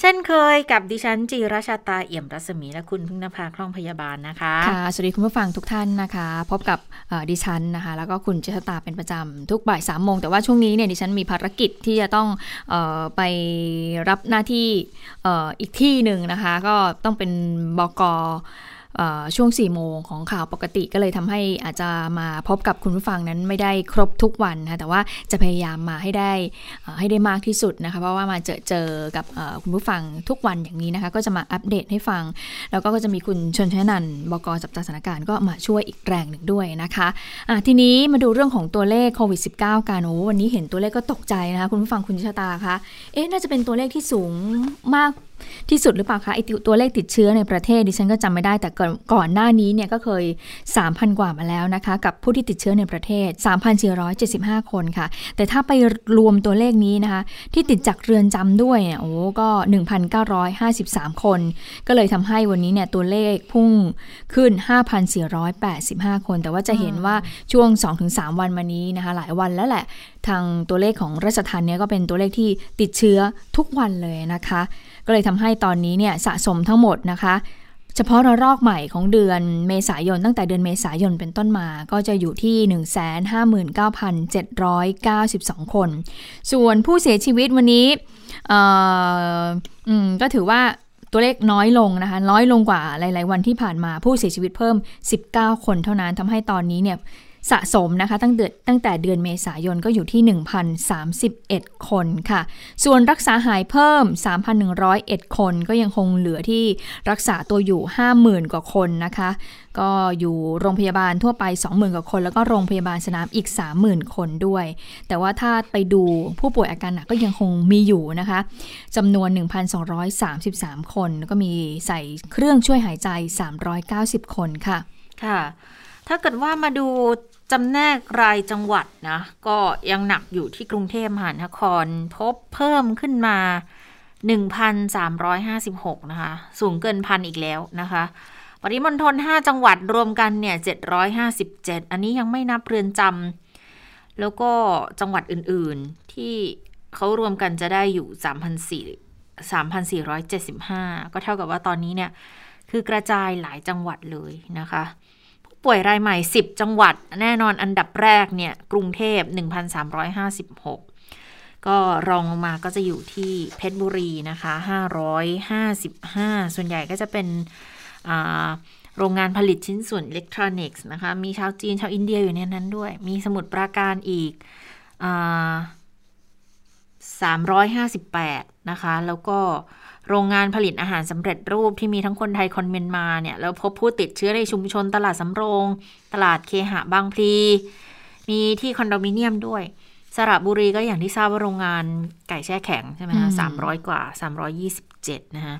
เช่นเคยกับดิฉันจีราชาตาเอี่ยมรัศมีและคุณพึ่งนภาคล่องพยาบาลนะคะ ค่ะ สวัสดีคุณผู้ฟังทุกท่านนะคะ พบกับดิฉันนะคะ แล้วก็คุณเจษตาเป็นประจำทุกบ่ายสามโมงแต่ว่าช่วงนี้เนี่ยดิฉันมีภารกิจที่จะต้องออไปรับหน้าที่อออีกที่หนึ่งนะคะ ก็ต้องเป็นบก ช่วง4ี่โมงของข่าวปกติก็เลยทำให้อาจจะมาพบกับคุณผู้ฟังนั้นไม่ได้ครบทุกวันนะแต่ว่าจะพยายามมาให้ได้ให้ได้มากที่สุดนะคะเพราะว่ามาเจอเจอกับคุณผู้ฟังทุกวันอย่างนี้นะคะก็จะมาอัปเดตให้ฟัง แล้วก็จะมีคุณชนชนันบกจับตาสถานการณ์ก็มาช่วยอีกแรงหนึ่งด้วยนะคะะทีนี้มาดูเรื่องของตัวเลขโควิด -19 กันโอ้วันนี้เห็นตัวเลขก็ตกใจนะคะคุณผู้ฟังคุณชะตาคะเอ๊ะน่าจะเป็นตัวเลขที่สูงมากที่สุดหรือเปล่าคะไอตัวเลขติดเชื้อในประเทศดิฉันก็จำไม่ได้แต่ก่อนก่อนหน้านี้เนี่ยก็เคย 3,000 กว่ามาแล้วนะคะ กับผู้ที่ติดเชื้อในประเทศ 3,475 คนค่ะ แต่ถ้าไปรวมตัวเลขนี้นะคะ ที่ติดจากเรือนจำด้วยเนี่ยโอ้ก็ 1,953 คน ก็เลยทำให้วันนี้เนี่ยตัวเลขพุ่งขึ้น 5,485 คน แต่ว่าจะเห็นว่าช่วง 2-3 วันมานี้นะคะ หลายวันแล้วแหละทางตัวเลขของราชทันเนี่ยก็เป็นตัวเลขที่ติดเชื้อทุกวันเลยนะคะ ก็เลยทำให้ตอนนี้เนี่ยสะสมทั้งหมดนะคะ เฉพาะระลอกใหม่ของเดือนเมษายน ตั้งแต่เดือนเมษายนเป็นต้นมา ก็จะอยู่ที่ 159,792 คน ส่วนผู้เสียชีวิตวันนี้ก็ถือว่าตัวเลขน้อยลงนะคะ น้อยลงกว่าหลาย ๆ วันที่ผ่านมาผู้เสียชีวิตเพิ่ม 19 คนเท่านั้นทำให้ตอนนี้เนี่ย สะสมนะคะตั้งแต่ตั้งแต่เดือนเมษายนก็อยู่ที่ 1,031 คนค่ะ ส่วนรักษาหายเพิ่ม 3,101 คนก็ยังคงเหลือที่รักษาตัวอยู่ 50,000 กว่าคนนะคะ ก็อยู่โรงพยาบาลทั่วไป 20,000 กว่าคน แล้วก็โรงพยาบาลสนามอีก 30,000 คนด้วย แต่ว่าถ้าไปดูผู้ป่วยอาการหนักก็ยังคงมีอยู่นะคะจำนวน 1,233 คน แล้วก็มีใส่เครื่องช่วยหายใจ 390 คนค่ะค่ะ ถ้าเกิดว่ามาดูจำแนกรายจังหวัดนะ ก็ยังหนักอยู่ที่กรุงเทพมหานครพบเพิ่มขึ้นมา 1,356 นะคะ สูงเกินพันอีกแล้วนะคะ ปริมณฑล5จังหวัดรวมกันเนี่ย 757 อันนี้ยังไม่นับเรือนจำแล้วก็จังหวัดอื่นๆ ที่เขารวมกันจะได้อยู่ 3,475 ก็เท่ากับว่าตอนนี้เนี่ย คือกระจายหลายจังหวัดเลยนะคะ ป่วยรายใหม่ 10 จังหวัด แน่นอนอันดับแรกเนี่ยกรุงเทพ 1,356 ก็รองลงมาก็จะอยู่ที่เพชรบุรีนะคะ 555 ส่วนใหญ่ก็จะเป็นโรงงานผลิตชิ้นส่วนอิเล็กทรอนิกส์นะคะ มีชาวจีนชาวอินเดียอยู่ในนั้นด้วย มีสมุดปราการอีก 358 นะคะ แล้วก็โรงงานผลิตอาหารสำเร็จรูปที่มีทั้งคนไทยคนเมียนมาเนี่ย แล้วพบผู้ติดเชื้อในชุมชนตลาดสำโรง ตลาดเคหะบางพลี มีที่คอนโดมิเนียมด้วย สระบุรีก็อย่างที่ทราบว่าโรงงานไก่แช่แข็งใช่ไหมคะสามร้อยกว่าสามร้อยี่สิบเจ็ดนะคะ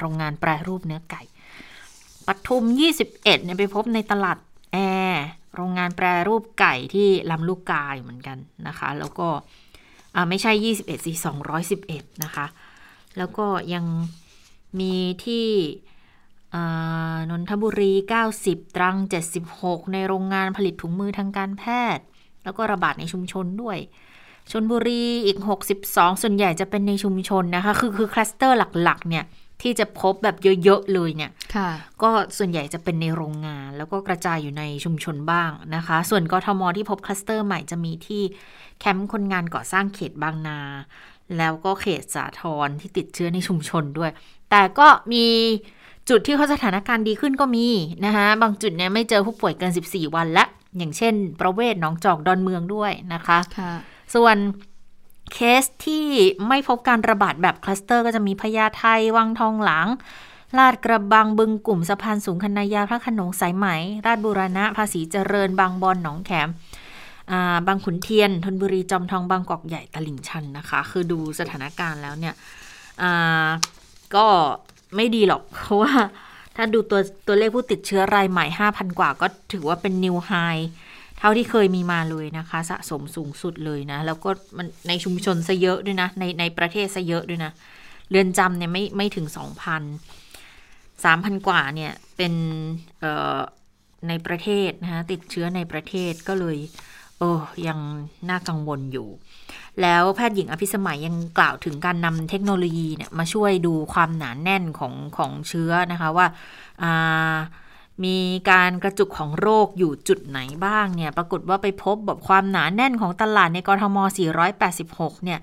โรงงานแปรรูปเนื้อไก่ปทุมยี่สิบเอ็ดเนี่ยไปพบในตลาดแอร์โรงงานแปรรูปไก่ที่ลำลูกกาอยู่เหมือนกันนะคะ แล้วก็่าไม่ใช่ยี่สิบเอ็ดสี่สองร้อยสิบเอ็ดนะคะ แล้วก็ยังมีที่นนทบุรี 90 ตรัง 76 ในโรงงานผลิตถุงมือทางการแพทย์ แล้วก็ระบาดในชุมชนด้วยชนบุรีอีก 62 ส่วนใหญ่จะเป็นในชุมชนนะคะ คือคือคลัสเตอร์หลักๆ เนี่ย ที่จะพบแบบเยอะๆเลยเนี่ยก็ส่วนใหญ่จะเป็นในโรงงาน แล้วก็กระจายอยู่ในชุมชนบ้างนะคะ ส่วนกทมที่พบคลัสเตอร์ใหม่จะมีที่แคมป์คนงานก่อสร้างเขตบางนา แล้วก็เขตสาทรที่ติดเชื้อในชุมชนด้วย แต่ก็มีจุดที่เขาสถานการณ์ดีขึ้นก็มีนะคะบางจุดเนี่ยไม่เจอผู้ป่วยเกิน 14 วันละ อย่างเช่น ประเวศหนองจอกดอนเมืองด้วยนะคะคะส่วน เคสที่ไม่พบการระบาดแบบคลัสเตอร์ก็จะมีพญาไทวังทองหลัง ลาดกระบังบึงกลุ่มสะพานสูงคณะยาพระขนงสายไหม ราชบุรณะภาษีเจริญบางบอนหนองแขมบางขุนเทียนธนบุรีจอมทองบางกอกใหญ่ตลิ่งชันนะคะ คือดูสถานการณ์แล้วเนี่ยก็ไม่ดีหรอก เพราะว่าถ้าดูตัวตัวเลขผู้ติดเชื้อรายใหม่ 5,000 กว่าก็ถือว่าเป็นนิวไฮ เท่าที่เคยมีมาเลยนะคะ สะสมสูงสุดเลยนะ แล้วก็มันในชุมชนซะเยอะด้วยนะ ในในประเทศซะเยอะด้วยนะ เรือนจำเนี่ยไม่ไม่ถึง2,000 3,000กว่าเนี่ยเป็นเอ่อในประเทศนะคะติดเชื้อในประเทศก็เลยเออยังน่ากังวลอยู่ แล้วแพทย์หญิงอภิสมัยยังกล่าวถึงการนำเทคโนโลยีเนี่ยมาช่วยดูความหนานแน่นของของเชื้อนะคะว่า มีการกระจุกของโรคอยู่จุดไหนบ้างเนี่ย ปรากฏว่าไปพบแบบความหนาแน่นของตลาดในกรทม 486 เนี่ย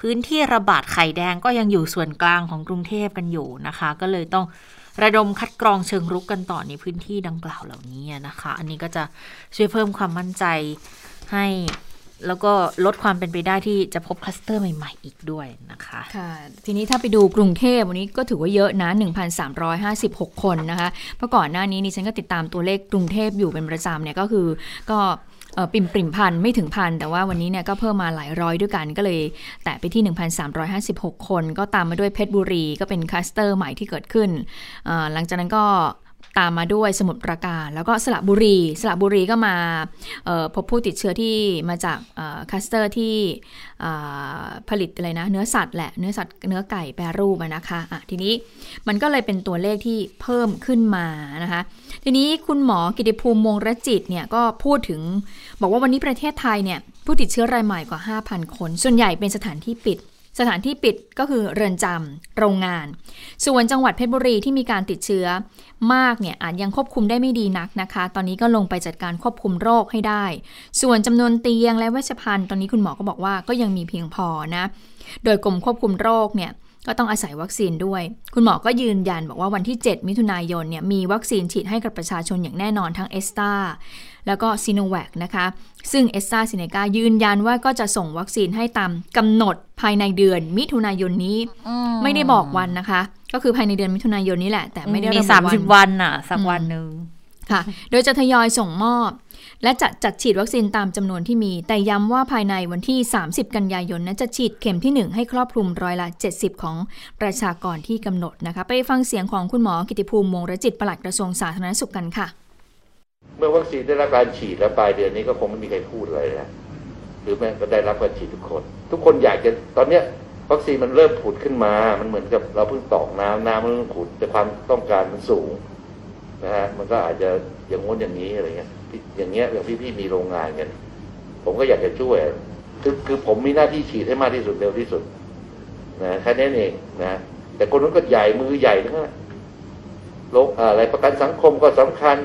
พื้นที่ระบาดไข่แดงก็ยังอยู่ส่วนกลางของกรุงเทพกันอยู่นะคะ ก็เลยต้องระดมคัดกรองเชิงรุกกันต่อในพื้นที่ดังกล่าวเหล่านี้นะคะ อันนี้ก็จะช่วยเพิ่มความมั่นใจให้ แล้วก็ลดความเป็นไปได้ที่จะพบคลัสเตอร์ใหม่ๆ อีกด้วยนะคะค่ะทีนี้ถ้าไปดูกรุงเทพวันนี้ก็ถือว่าเยอะนะ 1,356 คนนะคะเมื่อก่อนหน้านี้นี่ฉันก็ติดตามตัวเลขกรุงเทพอยู่เป็นประจำเนี่ยก็คือก็ปิ่มปริมพันไม่ถึงพันแต่ว่าวันนี้เนี่ยก็เพิ่มมาหลายร้อยด้วยกันก็เลย แตะไปที่ 1,356 คน ก็ตามมาด้วยเพชรบุรี ก็เป็นคลัสเตอร์ใหม่ที่เกิดขึ้นหลังจากนั้นก็ ตามมาด้วยสมุทรปราการ แล้วก็สระบุรี สระบุรีก็มาพบผู้ติดเชื้อที่มาจากคลัสเตอร์ที่ผลิตอะไรนะ เนื้อสัตว์แหละ เนื้อสัตว์เนื้อไก่แปรรูปนะคะทีนี้มันก็เลยเป็นตัวเลขที่เพิ่มขึ้นมานะคะ ทีนี้คุณหมอกิติภูมิมงรจิตเนี่ยก็พูดถึงบอกว่าวันนี้ประเทศไทยเนี่ยผู้ติดเชื้อรายใหม่กว่า 5,000 คน ส่วนใหญ่เป็นสถานที่ปิด สถานที่ปิดก็คือเรือนจำโรงงาน ส่วนจังหวัดเพชรบุรีที่มีการติดเชื้อมากเนี่ยอาจยังควบคุมได้ไม่ดีนักนะคะ ตอนนี้ก็ลงไปจัดการควบคุมโรคให้ได้ ส่วนจำนวนเตียงและเวชภัณฑ์ตอนนี้คุณหมอก็บอกว่าก็ยังมีเพียงพอนะ โดยกรมควบคุมโรคเนี่ย ก็ต้องอาศัยวัคซีนด้วย คุณหมอก็ยืนยันบอกว่าวันที่ 7 มิถุนายนเนี่ยมีวัคซีนฉีดให้กับประชาชนอย่างแน่นอนทั้งเอสตาแล้วก็ซีโนแวคนะคะ ซึ่งเอสตาซิเนกายืนยันว่าก็จะส่งวัคซีนให้ตามกำหนดภายในเดือนมิถุนายนนี้ ไม่ได้บอกวันนะคะ ก็คือภายในเดือนมิถุนายนนี้แหละ แต่ไม่ได้ระบุวันมีสามสิบวันอะสักวันหนึ่งค่ะ โดยจะทยอยส่งมอบ และจะจัดฉีดวัคซีนตามจำนวนที่มี แต่ย้ำว่าภายในวันที่ 30 กันยายนนั้นจะฉีดเข็มที่ 1 ให้ครอบคลุมร้อยละ 70 ของประชากรที่กำหนดนะคะ ไปฟังเสียงของคุณหมอกิติภูมิมงรจิตปลัดกระทรวงสาธารณสุขกันค่ะ เมื่อวัคซีนได้รับการฉีดแล้วปลายเดือนนี้ก็คงไม่มีใครพูดอะไรแล้วหรือแม้ก็ได้รับการฉีดทุกคน ทุกคนอยากจะตอนเนี้ยวัคซีนมันเริ่มผุดขึ้นมา มันเหมือนกับเราเพิ่งตอกน้ำน้ำมันเริ่มผุดแต่ความต้องการมันสูงนะฮะ มันก็อาจจะอย่างง้นอย่างนี้อะไรเงี้ย อย่างเงี้ยอย่างพี่ๆมีโรงงานกัน ผมก็อยากจะช่วยคือคือผมมีหน้าที่ฉีดให้มากที่สุดเร็วที่สุดนะแค่นี้เองนะแต่คนนั้นก็ใหญ่มือใหญ่ทั้งนั้นโรคอะไรประกันสังคมก็สำคัญ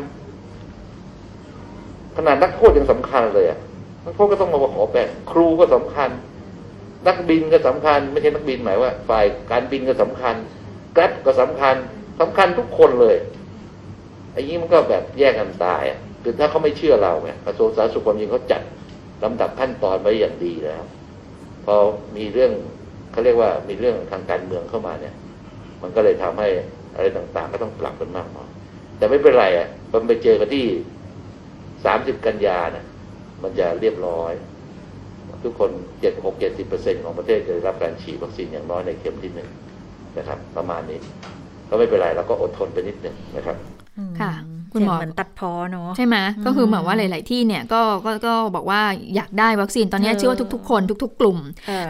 ขนาดนักโทษยังสำคัญเลยอะนักโทษก็ต้องมาขอแบ่งครูก็สำคัญ นักบินก็สำคัญ ไม่ใช่นักบินหมายว่า ฝ่ายการบินก็สำคัญแกร็บก็สำคัญสำคัญทุกคนเลยไอ้นี้มันก็แบบแยกกันตายอะ คือถ้าเขาไม่เชื่อเราเนี่ยกระทรวงสาธารณสุขความจริงเขาจัดลำดับขั้นตอนไว้อย่างดีแล้ว พอมีเรื่องเขาเรียกว่ามีเรื่องทางการเมืองเข้ามาเนี่ย มันก็เลยทำให้อะไรต่างๆ ก็ต้องปรับกันมากพอแต่ไม่เป็นไรอะมันไปเจอกันที่สามสิบกันยานะมันจะเรียบร้อย ทุกคนเจ็ดหกเจ็ดสิบเปอร์เซ็นของประเทศจะได้รับการฉีดวัคซีนอย่างน้อยในเข็มที่หนึ่งนะครับ ประมาณนี้ ก็ไม่เป็นไรเราก็อดทนไปนิดหนึ่งนะครับ ค่ะ คุณหมอเหมือนตัดพอเนาะใช่ไหมก็คือเหมือนว่าหลาย ๆ ที่เนี่ยก็ก็ก็บอกว่าอยากได้วัคซีนตอนนี้เชื่อว่าทุก ๆ คนทุก ๆ กลุ่ม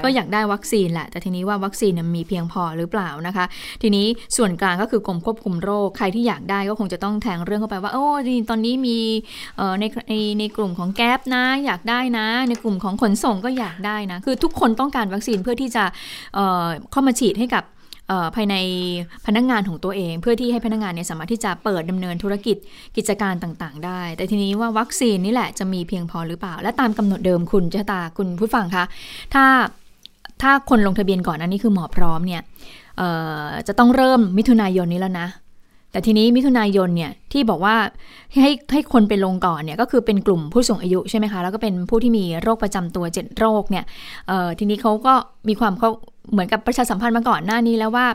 ก็อยากได้วัคซีนแหละ แต่ทีนี้ว่าวัคซีนมีเพียงพอหรือเปล่านะคะ ทีนี้ส่วนกลางก็คือกรมควบคุมโรคใครที่อยากได้ก็คงจะต้องแทงเรื่องเข้าไปว่าโอ้ตอนนี้มีในในในกลุ่มของแก๊ปนะ อยากได้นะ ในกลุ่มของขนส่งก็อยากได้นะคือทุกคนต้องการวัคซีนเพื่อที่จะเข้ามาฉีดให้กับ ภายในพนักงงานของตัวเอง เพื่อที่ให้พนักงงานเนี่ยสามารถที่จะเปิดดำเนินธุรกิจกิจการต่างๆ ได้ แต่ทีนี้ว่าวัคซีนนี่แหละจะมีเพียงพอหรือเปล่า และตามกำหนดเดิมคุณจะตาคุณผู้ฟังคะถ้าถ้าคนลงทะเบียนก่อนอันนี้คือหมอพร้อมเนี่ยจะต้องเริ่มมิถุนายนนี้แล้วนะ แต่ทีนี้มิถุนายนเนี่ยที่บอกว่าให้ให้คนไปลงก่อนเนี่ยก็คือเป็นกลุ่มผู้สูงอายุใช่ไหมคะ แล้วก็เป็นผู้ที่มีโรคประจำตัวเจ็ดโรคเนี่ยทีนี้เขาก็มีความเขา เหมือนกับประชาสัมพันธ์มาก่อนหน้านี้แล้วว่า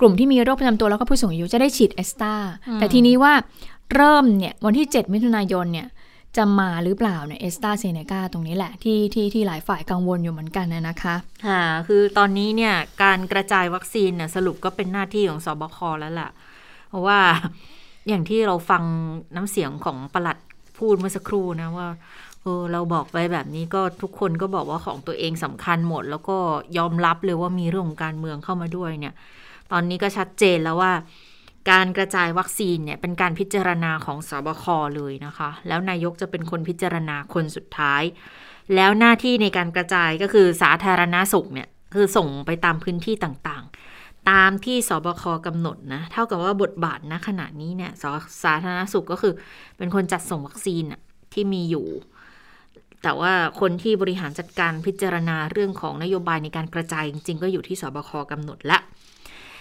กลุ่มที่มีโรคประจำตัวแล้วก็ผู้สูงอายุจะได้ฉีดแอสตราแต่ทีนี้ว่าเริ่มเนี่ยวันที่ 7 มิถุนายนเนี่ยจะมาหรือเปล่าเนี่ยแอสตราเซเนกาตรงนี้แหละที่ที่ที่หลายฝ่ายกังวลอยู่เหมือนกันนะคะค่ะคือตอนนี้เนี่ยการกระจายวัคซีนเนี่ยสรุปก็เป็นหน้าที่ของศบคแล้วแหละเพราะว่าอย่างที่เราฟังน้ำเสียงของประหลัดพูดเมื่อสักครู่นะว่า เราบอกไปแบบนี้ก็ทุกคนก็บอกว่าของตัวเองสำคัญหมด แล้วก็ยอมรับเลยว่ามีเรื่องของการเมืองเข้ามาด้วยเนี่ย ตอนนี้ก็ชัดเจนแล้วว่า การกระจายวัคซีนเนี่ยเป็นการพิจารณาของสบคเลยนะคะ แล้วนายกจะเป็นคนพิจารณาคนสุดท้าย แล้วหน้าที่ในการกระจายก็คือสาธารณาสุขเนี่ยคือส่งไปตามพื้นที่ต่างๆ ตามที่สบคกำหนดนะ เท่ากับว่าบทบาทณขณะนี้เนี่ยสสาธารณสุขก็คือเป็นคนจัดส่งวัคซีนที่มีอยู่ แต่ว่าคนที่บริหารจัดการพิจารณาเรื่องของนโยบายในการกระจายจริง ๆ ก็อยู่ที่ศบคกำหนดละ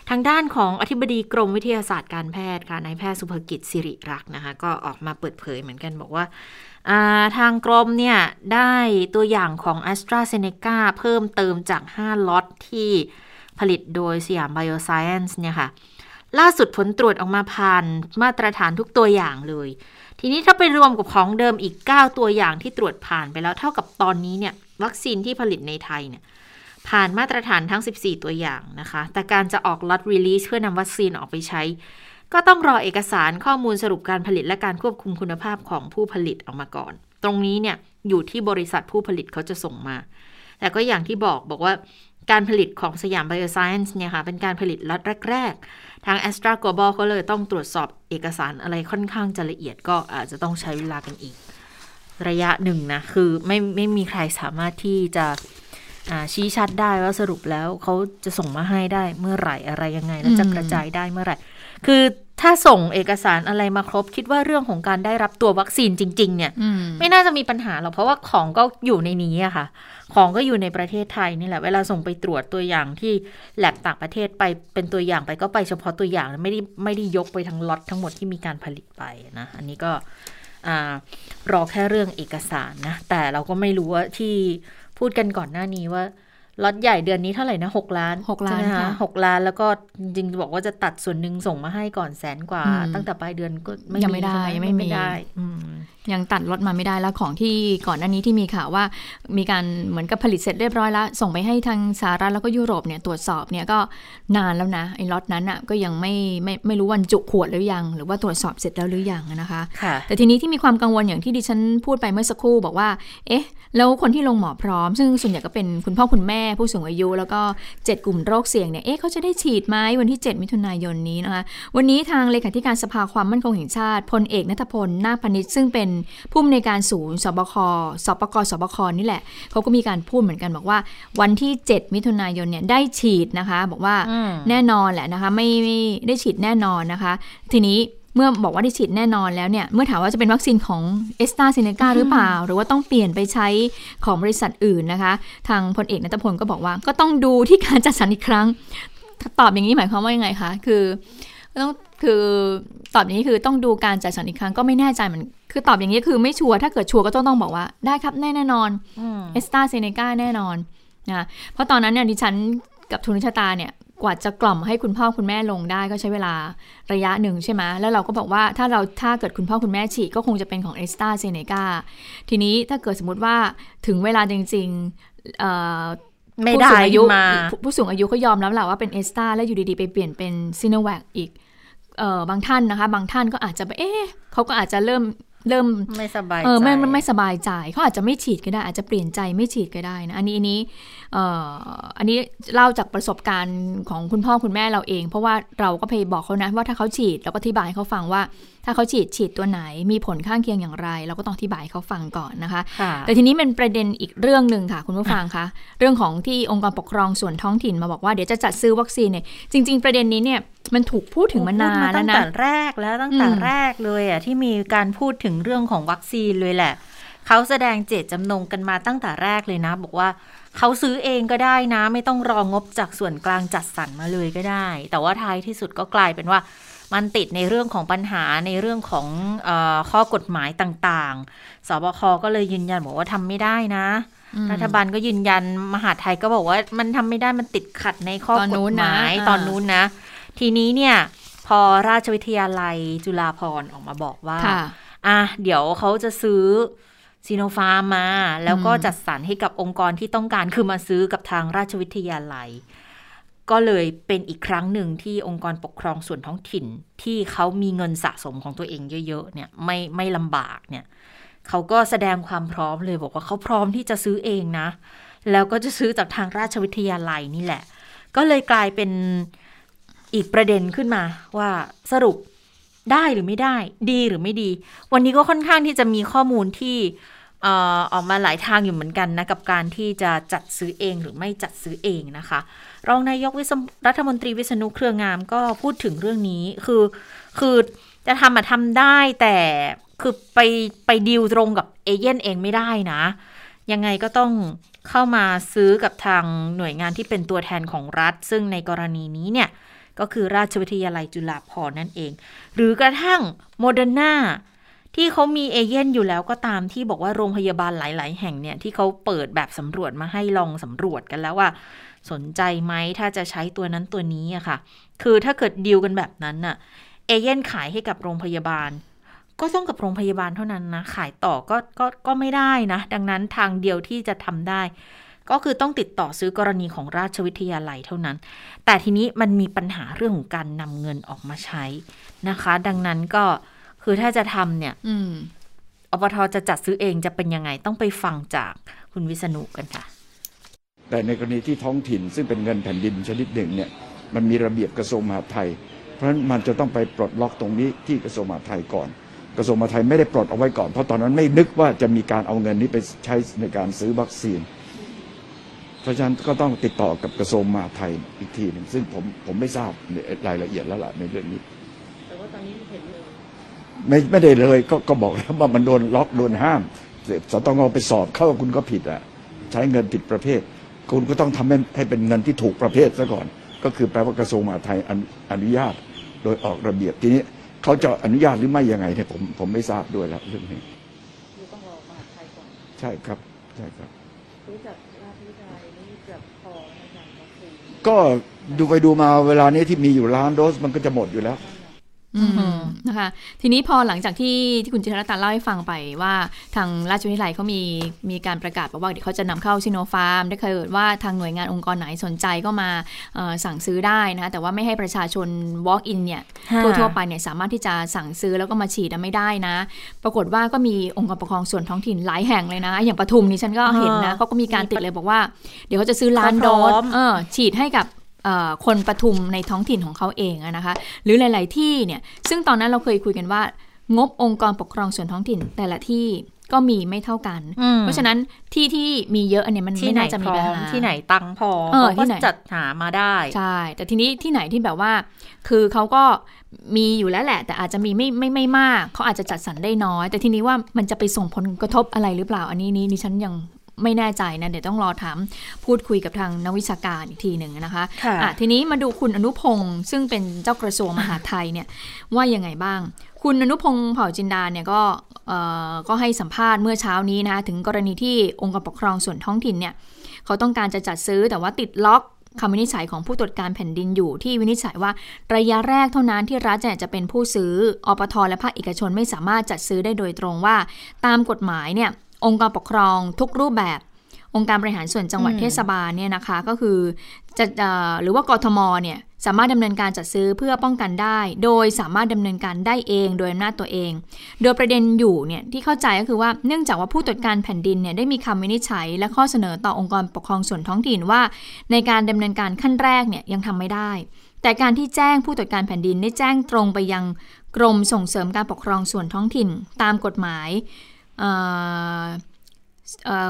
ทางด้านของอธิบดีกรมวิทยาศาสตร์การแพทย์ค่ะนายแพทย์ศุภกิจศิริลักษณ์นะคะก็ออกมาเปิดเผยเหมือนกันบอกว่าทางกรมเนี่ยได้ตัวอย่างของ AstraZeneca เพิ่มเติมจาก 5 ล็อตที่ผลิตโดยสยามไบโอไซเอนซ์เนี่ยค่ะ ล่าสุดผลตรวจออกมาผ่านมาตรฐานทุกตัวอย่างเลย ทีนี้ถ้าไปรวมกับของเดิมอีก 9 ตัวอย่างที่ตรวจผ่านไปแล้วเท่ากับตอนนี้เนี่ยวัคซีนที่ผลิตในไทยเนี่ยผ่านมาตรฐานทั้ง 14 ตัวอย่างนะคะ แต่การจะออก lot release เพื่อนำวัคซีนออกไปใช้ ก็ต้องรอเอกสารข้อมูลสรุปการผลิตและการควบคุมคุณภาพของผู้ผลิตออกมาก่อน ตรงนี้เนี่ยอยู่ที่บริษัทผู้ผลิตเขาจะส่งมา แต่ก็อย่างที่บอกบอกว่า การผลิตของสยามไบโอไซเอนซ์เนี่ยค่ะ เป็นการผลิตล็อตแรก ๆ ทาง a s t r a g l o b a l ก็เลยต้องตรวจสอบเอกสารอะไรค่อนข้างจะละเอียดก็อาจจะต้องใช้เวลากันอีก ระยะหนึ่งนะ คือไม่ไม่มีใครสามารถที่จะชี้ชัดได้ว่าสรุปแล้วเขาจะส่งมาให้ได้เมื่อไหร่อะไรยังไง แล้วจะกระจายได้เมื่อไหร่ คือ ถ้าส่งเอกสารอะไรมาครบ คิดว่าเรื่องของการได้รับตัววัคซีนจริง ๆ เนี่ยไม่น่าจะมีปัญหาหรอกเพราะว่าของก็อยู่ในนี้อะค่ะ ของก็อยู่ในประเทศไทยนี่แหละเวลาส่งไปตรวจตัวอย่างที่แลบต่างประเทศไปเป็นตัวอย่างไปก็ไปเฉพาะตัวอย่างไม่ได้ไม่ได้ยกไปทั้งล็อตทั้งหมดที่มีการผลิตไปนะอันนี้ก็รอแค่เรื่องเอกสารนะแต่เราก็ไม่รู้ว่าที่พูดกันก่อนหน้านี้ว่า ล็อตใหญ่เดือนนี้เท่าไหร่นะหกล้านหกล้านค่ะหกล้านแล้วก็จริงๆบอกว่าจะตัดส่วนหนึ่งส่งมาให้ก่อนแสนกว่า ตั้งแต่ปลายเดือนก็ยังไม่ได้ยังไม่ได้ยังตัดรถมาไม่ได้แล้วของที่ก่อนหน้านี้ที่มีข่าวว่า มีการเหมือนกับผลิตเสร็จเรียบร้อยแล้ว ส่งไปให้ทางสหรัฐแล้วก็ยุโรปเนี่ยตรวจสอบเนี่ยก็นานแล้วนะไอ้ล็อตนั้นอะก็ยังไม่ไม่ไม่รู้วันจุขวดหรือยัง หรือว่าตรวจสอบเสร็จแล้วหรือยังนะคะ แต่ทีนี้ที่มีความกังวลอย่างที่ดิฉันพูดไปเมื่อสักครู่บอกว่า เอ๊ะ แล้วคนที่ลงหมอพร้อม ซึ่งส่วนใหญ่ก็เป็นคุณพ่อคุณแม่ผู้สูงอายุ แล้วก็ 7 กลุ่มโรคเสี่ยงเนี่ยเอ๊ะเขาจะได้ฉีดไหมวันที่ 7 มิถุนายนนี้นะคะวันนี้ทางเลขาธิการสภาความมั่นคงแห่งชาติพลเอกนัทพลนาพนิชซึ่งเป็นผู้อำนวยการศูนย์สบคสปกสบคนี่แหละเขาก็มีการพูดเหมือนกันบอกว่า วันที่ 7 มิถุนายนเนี่ยได้ฉีดนะคะ บอกว่าแน่นอนแหละนะคะ ไม่ไม่ได้ฉีดแน่นอนนะคะ ทีนี้ เมื่อบอกว่าได้ฉีดแน่นอนแล้วเนี่ย เมื่อถามว่าจะเป็นวัคซีนของเอสตราเซเนกาหรือเปล่า หรือว่าต้องเปลี่ยนไปใช้ของบริษัทอื่นนะคะ ทางพลเอกนัทพลก็บอกว่า ก็ต้องดูที่การจัดสรรอีกครั้ง ตอบอย่างนี้หมายความว่ายังไงคะ คือต้องคือตอบอย่างนี้คือต้องดูการจัดสรรอีกครั้งก็ไม่แน่ใจเหมือนคือตอบอย่างนี้คือไม่ sure ถ้าเกิด sure ก็ต้องต้องบอกว่าได้ครับแน่แน่นอนแอสตราเซเนกาแน่นอนนะเพราะตอนนั้นเนี่ยดิฉันกับทุนชะตาเนี่ย กว่าจะกล่อมให้คุณพ่อคุณแม่ลงได้ก็ใช้เวลาระยะหนึ่งใช่ไหมแล้วเราก็บอกว่าถ้าเราถ้าเกิดคุณพ่อคุณแม่ฉีดก็คงจะเป็นของแอสตราเซเนกาทีนี้ถ้าเกิดสมมติว่าถึงเวลาจริงๆไม่ได้อายุผู้สูงอายุเขายอมแล้วแหละว่าเป็นเอสตาแล้วอยู่ดีๆ ไปเปลี่ยนเป็นซีโนแวคอีกบางท่านนะคะ บางท่านก็อาจจะไปเอ๊ะเขาก็อาจจะเริ่ม เริ่มไม่สบายใจเออไม่ไม่สบายใจเขาอาจจะไม่ฉีดก็ได้ อาจจะเปลี่ยนใจไม่ฉีดก็ได้นะอันนี้อันนี้เอ่ออันนี้เล่าจากประสบการณ์ของคุณพ่อคุณแม่เราเอง เพราะว่าเราก็พยบอกเขานะว่าถ้าเขาฉีดเราก็อธิบายเขาฟังว่า ถ้าเขาฉีดฉีดตัวไหนมีผลข้างเคียงอย่างไร เราก็ต้องอธิบายเขาฟังก่อนนะคะ แต่ทีนี้เป็นประเด็นอีกเรื่องหนึ่งค่ะ คุณผู้ฟังคะเรื่องของที่องค์กรปกครองส่วนท้องถิ่นมาบอกว่าเดี๋ยวจะจัดซื้อวัคซีนเนี่ยจริง ๆ ประเด็นนี้เนี่ยมันถูกพูดถึงมานานแล้วนะตั้งแต่แรกแล้วตั้งแต่แรกเลยอะที่มีการพูดถึงเรื่องของวัคซีนเลยแหละเขาแสดงเจตจำนงกันมาตั้งแต่แรกเลยนะ บอกว่าเขาซื้อเองก็ได้นะ ไม่ต้องรองบจากส่วนกลางจัดสรรมาเลยก็ได้ แต่ว่าท้ายที่สุดก็กลายเป็นว่า มันติดในเรื่องของปัญหาในเรื่องของอข้อกฎหมายต่างๆ สบคก็เลยยืนยันบอกว่าทำไม่ได้นะ รัฐบาลก็ยืนยันมหาไทยก็บอกว่ามันทำไม่ได้มันติดขัดในข้อกฎหมายตอนนู้นนะ ทีนี้เนี่ยพอราชวิทยาลัยจุฬาภรณ์ออกมาบอกว่า อะเดี๋ยวเขาจะซื้อซีโนฟาร์มมา แล้วก็จัดสรรให้กับองค์กรที่ต้องการคือมาซื้อกับทางราชวิทยาลัย ก็เลยเป็นอีกครั้งหนึ่งที่องค์กรปกครองส่วนท้องถิ่น ที่เขามีเงินสะสมของตัวเองเยอะๆเนี่ยไม่ไม่ลำบากเนี่ยเขาก็แสดงความพร้อมเลยบอกว่าเขาพร้อมที่จะซื้อเองนะ แล้วก็จะซื้อจากทางราชวิทยาลัยนี่แหละ ก็เลยกลายเป็นอีกประเด็นขึ้นมาว่าสรุปได้หรือไม่ได้ ดีหรือไม่ดี วันนี้ก็ค่อนข้างที่จะมีข้อมูลที่ออกมาหลายทางอยู่เหมือนกันนะ กับการที่จะจัดซื้อเองหรือไม่จัดซื้อเองนะคะ รองนายกวิศรัฐมนตรีวิษณุเครืองามก็พูดถึงเรื่องนี้ คือคือจะทำอะทำได้แต่คือไปไปดีลตรงกับเอเย่นเองไม่ได้นะ ยังไงก็ต้องเข้ามาซื้อกับทางหน่วยงานที่เป็นตัวแทนของรัฐ ซึ่งในกรณีนี้เนี่ย ก็คือราชวิทยาลัยจุฬาภรณ์นั่นเอง หรือกระทั่งโมเดอร์นาที่เขามีเอเย่นอยู่แล้วก็ตามที่บอกว่าโรงพยาบาลหลาย ๆ แห่งเนี่ย ที่เขาเปิดแบบสำรวจมาให้ลองสำรวจกันแล้วว่า สนใจไหมถ้าจะใช้ตัวนั้นตัวนี้อะค่ะ คือถ้าเกิดดีลกันแบบนั้นน่ะ เอเย่นขายให้กับโรงพยาบาล ก็ต้องกับโรงพยาบาลเท่านั้นนะ ขายต่อก็ก็ก็ไม่ได้นะ ดังนั้นทางเดียวที่จะทำได้ ก็คือต้องติดต่อซื้อกรณีของราชวิทยาลัยเท่านั้น แต่ทีนี้มันมีปัญหาเรื่องของการนำเงินออกมาใช้นะคะ ดังนั้นก็คือถ้าจะทำเนี่ยอืมอปทจะจัดซื้อเองจะเป็นยังไงต้องไปฟังจากคุณวิษณุกันค่ะ แต่ในกรณีที่ท้องถิ่นซึ่งเป็นเงินแผ่นดินชนิดหนึ่งเนี่ยมันมีระเบียบกระทรวงมหาดไทย เพราะฉะนั้นมันจะต้องไปปลดล็อกตรงนี้ที่กระทรวงมหาดไทยก่อน กระทรวงมหาดไทยไม่ได้ปลดเอาไว้ก่อนเพราะตอนนั้นไม่นึกว่าจะมีการเอาเงินนี้ไปใช้ในการซื้อวัคซีน เพราะฉะนั้นก็ต้องติดต่อกับกระทรวงมหาดไทยอีกทีหนึ่งซึ่งผมผมไม่ทราบรายละเอียดแล้วล่ะในเรื่องนี้ แต่ว่าตอนนี้เห็นเลยไม่ไม่ได้เลยก็ก็บอกแล้วว่ามันโดนล็อกโดนห้ามสตงไปสอบเข้าคุณก็ผิดอะใช้เงินผิดประเภท คุณก็ต้องทำให้ให้เป็นเงินที่ถูกประเภทซะก่อน ก็คือแปลว่ากระทรวงมหาดไทยอนุอนุญาตโดยออกระเบียบทีนี้เขาจะอนุญาตหรือไม่ยังไงเนี่ยผมผมไม่ทราบด้วยละเรื่องนี้คือต้องรอมหาไทยก่อนใช่ครับใช่ครับรู้จักราชวิทยาลัยนี่จะพอในการวัคซีนก็ดูไปดูมาเวลานี้ที่มีอยู่ล้านโดสมันก็จะหมดอยู่แล้วอืม นะคะทีนี้พอหลังจากที่ที่คุณจิรตาเล่าให้ฟังไปว่าทางราชวิทยาลัยเขามีมีการประกาศบอกว่าเดี๋ยวเขาจะนำเข้าซิโนฟาร์มได้เคยว่าทางหน่วยงานองค์กรไหนสนใจก็มาเอ่อสั่งซื้อได้นะคะแต่ว่าไม่ให้ประชาชน walk in เนี่ยทั่วๆไปเนี่ยสามารถที่จะสั่งซื้อแล้วก็มาฉีดไม่ได้นะ ปรากฏว่าก็มีองค์กรปกครองส่วนท้องถิ่นหลายแห่งเลยนะ อย่างปทุมนี่ฉันก็เห็นนะอ่าเขาก็มีการติดเลยบอกว่า เดี๋ยวเขาจะซื้อล้านเขาพโดร้อสมเออฉีดให้กับเอ่อ คนปทุมในท้องถิ่นของเขาเองอะนะคะ หรือหลาย ๆ ที่เนี่ย ซึ่งตอนนั้นเราเคยคุยกันว่า งบองค์กรปกครองส่วนท้องถิ่นแต่ละที่ก็มีไม่เท่ากันอืมเพราะฉะนั้นที่ที่มีเยอะอันเนี้ยมันที่ไม่ไหนน่าจะพมีร้ปัญอมหาที่ไหนตังค์พอเออเขาที่ก็ไหนจัดหามาได้ ใช่ แต่ทีนี้ที่ไหนที่แบบว่า คือเขาก็มีอยู่แล้วแหละ แต่อาจจะมีไม่ไม่ไม่มาก เขาอาจจะจัดสรรได้น้อย แต่ทีนี้ว่ามันจะไปส่งผลกระทบอะไรหรือเปล่า อันนี้นี้ดิฉันยัง ไม่แน่ใจนะเดี๋ยวต้องรอถามพูดคุยกับทางนักวิชาการอีกทีหนึ่งนะคะค่ะอะทีนี้มาดูคุณอนุพงศ์ซึ่งเป็นเจ้ากระทรวงมหาดไทยเนี่ยว่ายังไงบ้าง คุณอนุพงศ์เผ่าจินดาเนี่ยก็เอ่อก็ให้สัมภาษณ์เมื่อเช้านี้นะคะถึงกรณีที่องค์กรปกครองส่วนท้องถิ่นเนี่ยเขาต้องการจะจัดซื้อแต่ว่าติดล็อกคำวินิจฉัยของผู้ตรวจการแผ่นดินอยู่ที่วินิจฉัยว่าระยะแรกเท่านั้นที่รัฐเนี่ยจะเป็นผู้ซื้ออปทและภาคเอกชนไม่สามารถจัดซื้อได้โดยตรงว่า ตามกฎหมายเนี่ย องค์กรปกครองทุกรูปแบบ องค์การบริหารส่วนจังหวัดอืมเทศบาลเนี่ยนะคะก็คือจะเอ่อหรือว่ากทมเนี่ยสามารถดำเนินการจัดซื้อเพื่อป้องกันได้ โดยสามารถดำเนินการได้เองโดยอำนาจตัวเอง โดยประเด็นอยู่เนี่ยที่เข้าใจก็คือว่าเนื่องจากว่าผู้ตรวจการแผ่นดินเนี่ยได้มีคำวินิจฉัย และข้อเสนอต่อองค์กรปกครองส่วนท้องถิ่นว่า ในการดำเนินการขั้นแรกเนี่ยยังทำไม่ได้ แต่การที่แจ้งผู้ตรวจการแผ่นดินได้แจ้งตรงไปยังกรมส่งเสริมการปกครองส่วนท้องถิ่น ตามกฎหมายเอ่อเอ่อ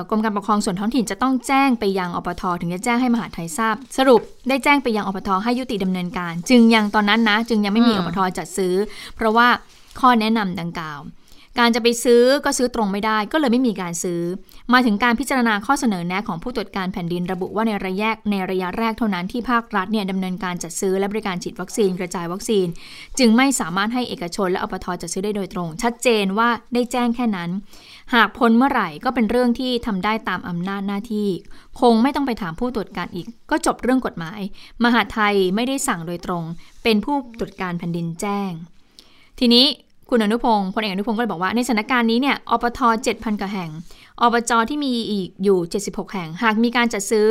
กรมการปกครองส่วนท้องถิ่นจะต้องแจ้งไปยังอปทถึงจะแจ้งให้มหาไทยทราบ สรุปได้แจ้งไปยังอปทให้ยุติดำเนินการ จึงยังตอนนั้นนะ จึงยังไม่มีอปทจัดซื้อ เพราะว่าข้อแนะนำดังกล่าว การจะไปซื้อก็ซื้อตรงไม่ได้ ก็เลยไม่มีการซื้อ มาถึงการพิจารณาข้อเสนอแนะของผู้ตรวจการแผ่นดินระบุว่าในระยะในระยะแรกเท่านั้นที่ภาครัฐเนี่ยดำเนินการจัดซื้อและบริการฉีดวัคซีนกระจายวัคซีน จึงไม่สามารถให้เอกชนและอปทจัดซื้อได้โดยตรง ชัดเจนว่าได้แจ้งแค่นั้น หากพ้นเมื่อไหร่ก็เป็นเรื่องที่ทำได้ตามอำนาจหน้าที่ คงไม่ต้องไปถามผู้ตรวจการอีก ก็จบเรื่องกฎหมาย มหาไทยไม่ได้สั่งโดยตรง เป็นผู้ตรวจการแผ่นดินแจ้ง ทีนี้ คุณอนุพงศ์พลเอกอนุพงศ์ก็เลยบอกว่าในสถานการณ์นี้เนี่ยอปท7,000กว่าแห่งอบจที่มีอีกอยู่ 76 แห่ง หากมีการจัดซื้อ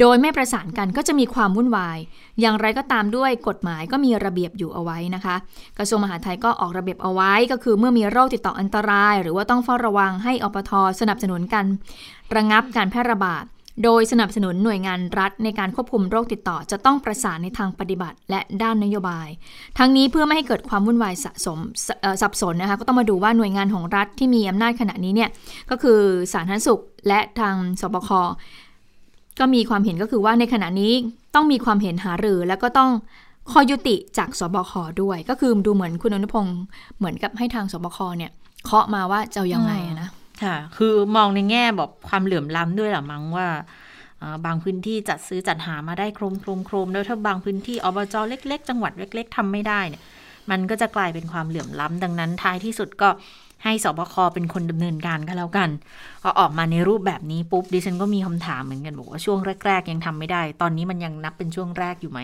โดยไม่ประสานกันก็จะมีความวุ่นวาย อย่างไรก็ตามด้วยกฎหมายก็มีระเบียบอยู่เอาไว้นะคะ กระทรวงมหาดไทยก็ออกระเบียบเอาไว้ก็คือเมื่อมีโรคติดต่ออันตราย หรือว่าต้องเฝ้าระวังให้อปทสนับสนุนการระงับการแพร่ระบาด โดยสนับสนุนหน่วยงานรัฐในการควบคุมโรคติดต่อ จะต้องประสานในทางปฏิบัติ และด้านนโยบาย ทั้งนี้เพื่อไม่ให้เกิดความวุ่นวายสะสมส,สับสนนะคะก็ต้องมาดูว่าหน่วยงานของรัฐที่มีอำนาจขณะนี้เนี่ยก็คือสาธารณสุขและทางสบคก็มีความเห็นก็คือว่าในขณะนี้ต้องมีความเห็นหารือแล้วก็ต้องข้อยุติจากสบคด้วย ก็คือดูเหมือนคุณอนุพงศ์เหมือนกับให้ทางสบคเนี่ยเคาะมาว่าจะยังไงนะ ค่ะ คือมองในแง่แบบความเหลื่อมล้ำด้วยหรอมั้งว่าบางพื้นที่จัดซื้อจัดหามาได้โครมโครมโครมแล้วถ้าบางพื้นที่อบจเล็ก ๆ จังหวัดเล็ก ๆทำไม่ได้เนี่ย มันก็จะกลายเป็นความเหลื่อมล้ำดังนั้นท้ายที่สุดก็ให้สบคเป็นคนดำเนินการก็แล้วกันพอออกมาในรูปแบบนี้ปุ๊บดิฉันก็มีคำถามเหมือนกันบอกว่าช่วงแรก ๆ ยังทำไม่ได้ ตอนนี้มันยังนับเป็นช่วงแรกอยู่ไหม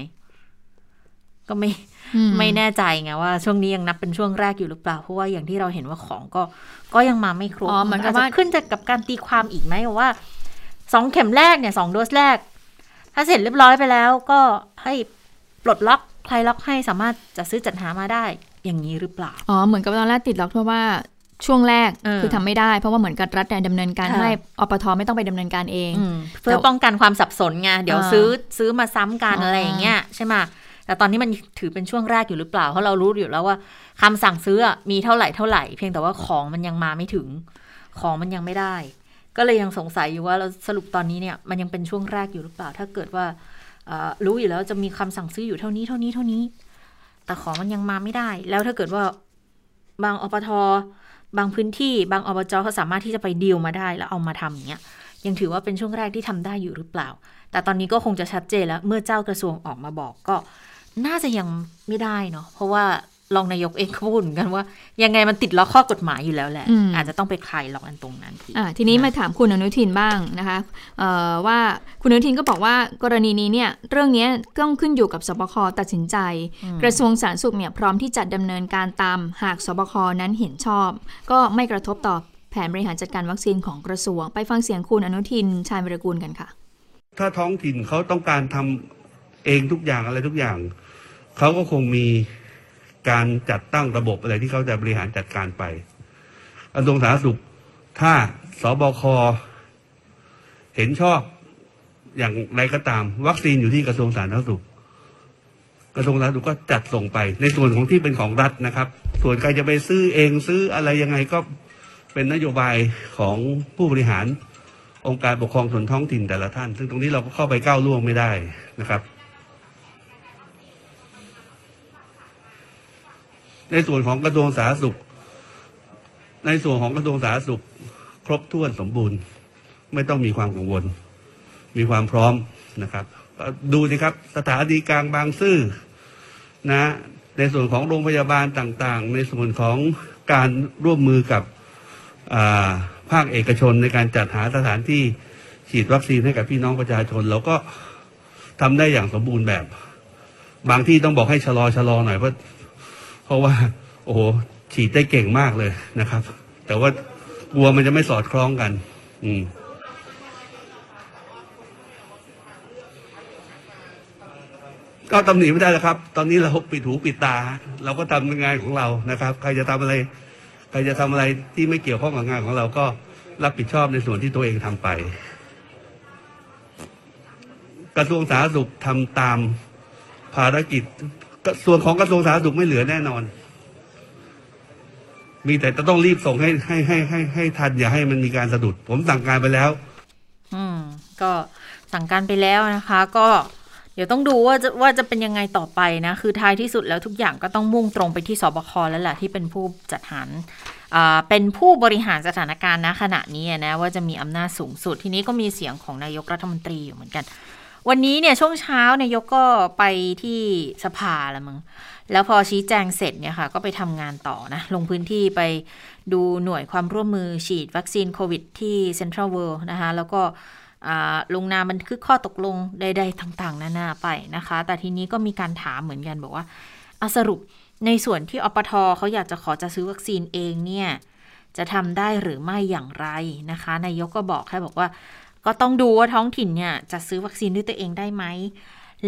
ก็ไม่อืมไม่แน่ใจไงว่า ช่วงนี้ยังนับเป็นช่วงแรกอยู่หรือเปล่า เพราะว่าอย่างที่เราเห็นว่าของก็ก็ยังมาไม่ครบอ๋อเหมือนกับว่าจจะขึ้นจากกับการตีความอีกไหมว่าสองเข็มแรกเนี่ยสองโดสแรก ถ้าเสร็จเรียบร้อยไปแล้ว ก็ให้ปลดล็อกคลายล็อกให้สามารถจัดซื้อจัดหามาได้อย่างนี้หรือเปล่าอ๋อเหมือนกับตอนแรกติดล็อกเพราะว่าช่วงแรกเออคือทำไม่ได้เพราะว่าเหมือนกับรัฐเนี่ยดำเนินการค่ะให้อปทไม่ต้องไปดำเนินการเองอืมเพื่อป้องกันความสับสนไงเดี๋ยวอ่าซื้อซื้อมาซ้ำกันอ่าอะไรอย่างเงี้ยใช่ไหม แต่ตอนนี้มันถือเป็นช่วงแรกอยู่หรือเปล่า เพราะเรารู้อยู่แล้วว่าคำสั่งซื้อมีเท่าไหร่เท่าไหร่ เพียงแต่ว่าของมันยังมาไม่ถึง ของมันยังไม่ได้ ก็เลยยังสงสัยอยู่ว่าเราสรุปตอนนี้เนี่ยมันยังเป็นช่วงแรกอยู่หรือเปล่า ถ้าเกิดว่ารู้อยู่แล้วจะมีคำสั่งซื้ออยู่เท่านี้เท่านี้เท่านี้ แต่ของมันยังมาไม่ได้ แล้วถ้าเกิดว่าบางอปทบางพื้นที่บางอบจเขาสามารถที่จะไปดีลมาได้แล้วเอามาทำอย่างเงี้ยยังถือว่าเป็นช่วงแรกที่ทำได้อยู่หรือเปล่า แต่ตอนนี้ก็คงจะชัดเจนแล้ว เมื่อเจ้ากระทรวงออกมาบอกก็ น่าจะยังไม่ได้เนาะเพราะว่ารองนายกเองก็พูดเหมือนกันว่า ยังไงมันติดล็อกข้อกฎหมายอยู่แล้วแหละอืมอาจจะต้องไปคลายล็อกอันตรงนั้นทีอ่าทีนี้มาถามคุณอนุทินบ้างนะคะเอ่อว่าคุณอนุทินก็บอกว่ากรณีนี้เนี่ยเรื่องเนี้ยต้องขึ้นอยู่กับสบคตัดสินใจ กระทรวงสาธารณสุขเนี่ยพร้อมที่จะดำเนินการตามหากสบคนั้นเห็นชอบ ก็ไม่กระทบต่อแผนบริหารจัดการวัคซีนของกระทรวง ไปฟังเสียงคุณอนุทินชาญวิรกูลกันค่ะ ถ้าท้องถิ่นเขาต้องการทำเองทุกอย่างอะไรทุกอย่าง เขาก็คงมีการจัดตั้งระบบอะไรที่เขาจะบริหารจัดการไปกระทรวงสาธารณสุข ถ้าสบคเห็นชอบอย่างไรก็ตาม วัคซีนอยู่ที่กระทรวงสาธารณสุข กระทรวงสาธารณสุขก็จัดส่งไป ในส่วนของที่เป็นของรัฐนะครับ ส่วนใครจะไปซื้อเองซื้ออะไรยังไงก็เป็นนโยบายของผู้บริหารองค์การปกครองส่วนท้องถิ่นแต่ละท่าน ซึ่งตรงนี้เราก็เข้าไปก้าวล่วงไม่ได้นะครับ ในส่วนของกระทรวงสาธารณสุข ในส่วนของกระทรวงสาธารณสุข ครบถ้วนสมบูรณ์ ไม่ต้องมีความกังวล มีความพร้อมนะครับ ดูสิครับสถานีกลางบางซื่อนะ ในส่วนของโรงพยาบาลต่างๆ ในส่วนของการร่วมมือกับาภาคเอกชนในการจัดหาสถานที่ฉีดวัคซีนให้กับพี่น้องประชาชนเราก็ทำได้อย่างสมบูรณ์แบบ บางที่ต้องบอกให้ชะลอชะลอหน่อยเพราะ เพราะว่า โอ้โหฉีดได้เก่งมากเลยนะครับ แต่ว่ากลัวมันจะไม่สอดคล้องกัน อืมก็ตำหนิไม่ได้แล้วครับ ตอนนี้เราปิดหูปิดตา เราก็ทำงานของเรานะครับ ใครจะทำอะไร ใครจะทำอะไรที่ไม่เกี่ยวข้องกับงานของเราก็รับผิดชอบในส่วนที่ตัวเองทำไป กระทรวงสาธารณสุขทำตามภารกิจ ส่วนของกระทรวงสาธารณสุขไม่เหลือแน่นอน มีแต่จะต้องรีบส่งให้ให้ให้ให้ให้ทันอย่าให้มันมีการสะดุด ผมสั่งการไปแล้ว อืม ก็สั่งการไปแล้วนะคะ ก็เดี๋ยวต้องดูว่าจะว่าจะเป็นยังไงต่อไปนะ คือท้ายที่สุดแล้วทุกอย่างก็ต้องมุ่งตรงไปที่สบคแล้วแหละที่เป็นผู้จัดหารอ่าเป็นผู้บริหารสถานการณ์ณขณะนี้นะว่าจะมีอำนาจสูงสุด ทีนี้ก็มีเสียงของนายกรัฐมนตรีอยู่เหมือนกัน วันนี้เนี่ยช่วงเช้านายกก็ไปที่สภาละมึง แล้วพอชี้แจงเสร็จเนี่ยค่ะ ก็ไปทำงานต่อนะ ลงพื้นที่ไปดูหน่วยความร่วมมือฉีดวัคซีนโควิดที่เซ็นทรัลเวิลด์นะคะ แล้วก็ลงนามบันทึกข้อตกลงใดๆต่างๆ นานาไปนะคะ แต่ทีนี้ก็มีการถามเหมือนกันบอกว่าอาสรุปในส่วนที่อปทเขาอยากจะขอจะซื้อวัคซีนเองเนี่ยจะทำได้หรือไม่อย่างไรนะคะ นายกก็บอกแค่บอกว่า ก็ต้องดูว่าท้องถิ่นเนี่ยจะซื้อวัคซีนด้วยตัวเองได้ไหม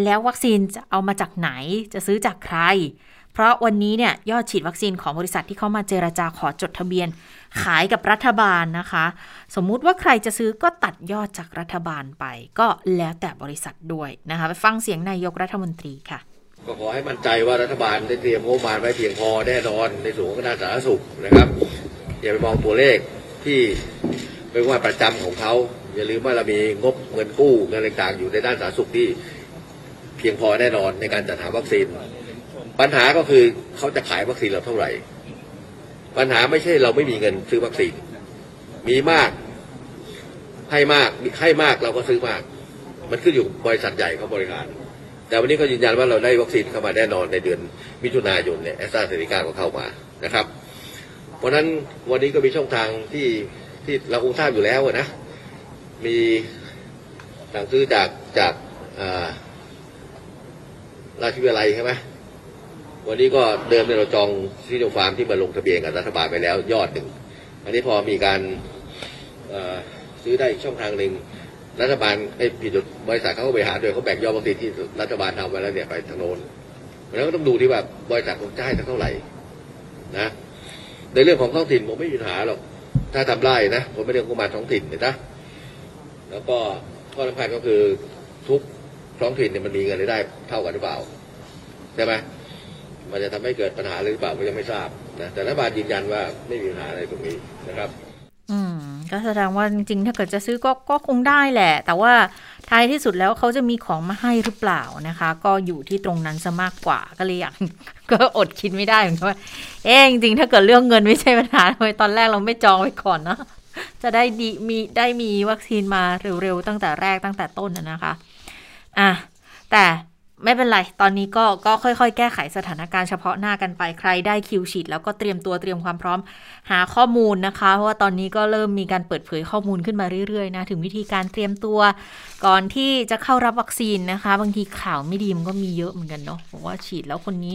แล้ววัคซีนจะเอามาจากไหน จะซื้อจากใคร เพราะวันนี้เนี่ยยอดฉีดวัคซีนของบริษัทที่เข้ามาเจราจาขอจดทะเบียน ขายกับรัฐบาลนะคะ สมมุติว่าใครจะซื้อก็ตัดยอดจากรัฐบาลไป ก็แล้วแต่บริษัทด้วยนะคะไปฟังเสียงนายกรัฐมนตรีค่ะก็ขอให้มั่นใจว่ารัฐบาลได้เตรียมงบประมาณไว้เพียงพอแน่นอนในส่วนของด้านสาธารณสุขนะครับ อย่าไปมองตัวเลขที่เป็นว่าประจำของเขา อย่าลืมว่าเรามีงบเงินกู้เงินต่างๆอยู่ในด้านสาธารณสุขที่เพียงพอแน่นอนในการจัดหาวัคซีน ปัญหาก็คือเขาจะขายวัคซีนเราเท่าไหร่ ปัญหาไม่ใช่เราไม่มีเงินซื้อวัคซีน มีมาก ให้มากให้มากเราก็ซื้อมาก มันขึ้นอยู่บริษัทใหญ่เขาบริหาร แต่วันนี้ก็ยืนยันว่าเราได้วัคซีนเข้ามาแน่นอนในเดือนมิถุนายนเนี่ยแอสตราเซเนกาก็เข้ามานะครับ เพราะนั้นวันนี้ก็มีช่องทางที่ที่เราคงทราบอยู่แล้วนะ มีสั่งซื้อจากจากราชวิทยาลัยใช่ไหมวันนี้ก็เดิมเนี่ยเราจองซิโนฟาร์มที่มาลงทะเบียนกับรัฐบาลไปแล้วยอดหนึ่ง อันนี้พอมีการซื้อได้อีกช่องทางหนึ่งรัฐบาลไอ้ผิดบริษัทเขาก็บริหาโดยเขาแบ่งยอดวัคซีนที่รัฐบาลทำไว้แล้วเนี่ยไปทางโน้นเพราะฉะนั้นก็ต้องดูที่ว่าบริษัทคงจะให้เท่าไหร่นะในเรื่องของท้องถิ่นผมไม่มีปัญหาหรอกถ้าทำได้นะผมไม่เรื่องงบประมาท้องถิ่นเห็นนะ แล้วก็ข้อสำคัญก็คือทุกท้องถิ่นเนี่ยมันมีเงินรายได้เท่ากันหรือเปล่าใช่ไหมมันจะทำให้เกิดปัญหาหรือเปล่าก็ยังไม่ทราบนะแต่รัฐบาลยืนยันว่าไม่มีปัญหาอะไรตรงนี้นะครับ อืมก็แสดงว่าจริงๆ ถ้าเกิดจะซื้อก็ก็คงได้แหละ แต่ว่าท้ายที่สุดแล้วเขาจะมีของมาให้หรือเปล่านะคะ ก็อยู่ที่ตรงนั้นซะมากกว่าก็เลยอยากก็อดคิดไม่ได้เหมือนกันว่าเอ๊จริงๆถ้าเกิดเรื่องเงินไม่ใช่ปัญหาทำไมตอนแรกเราไม่จองไว้ก่อนเนาะ จะได้ดีมีได้มีวัคซีนมาเร็วๆ ตั้งแต่แรกตั้งแต่ต้นนะคะ อะ แต่ไม่เป็นไร ตอนนี้ก็ก็ค่อยๆ แก้ไขสถานการณ์เฉพาะหน้ากันไป ใครได้คิวฉีดแล้วก็เตรียมตัวเตรียมความพร้อม หาข้อมูลนะคะ เพราะว่าตอนนี้ก็เริ่มมีการเปิดเผยข้อมูลขึ้นมาเรื่อยๆนะ ถึงวิธีการเตรียมตัว ก่อนที่จะเข้ารับวัคซีนนะคะ บางทีข่าวไม่ดีมันก็มีเยอะเหมือนกันเนาะบอกว่าฉีดแล้วคนนี้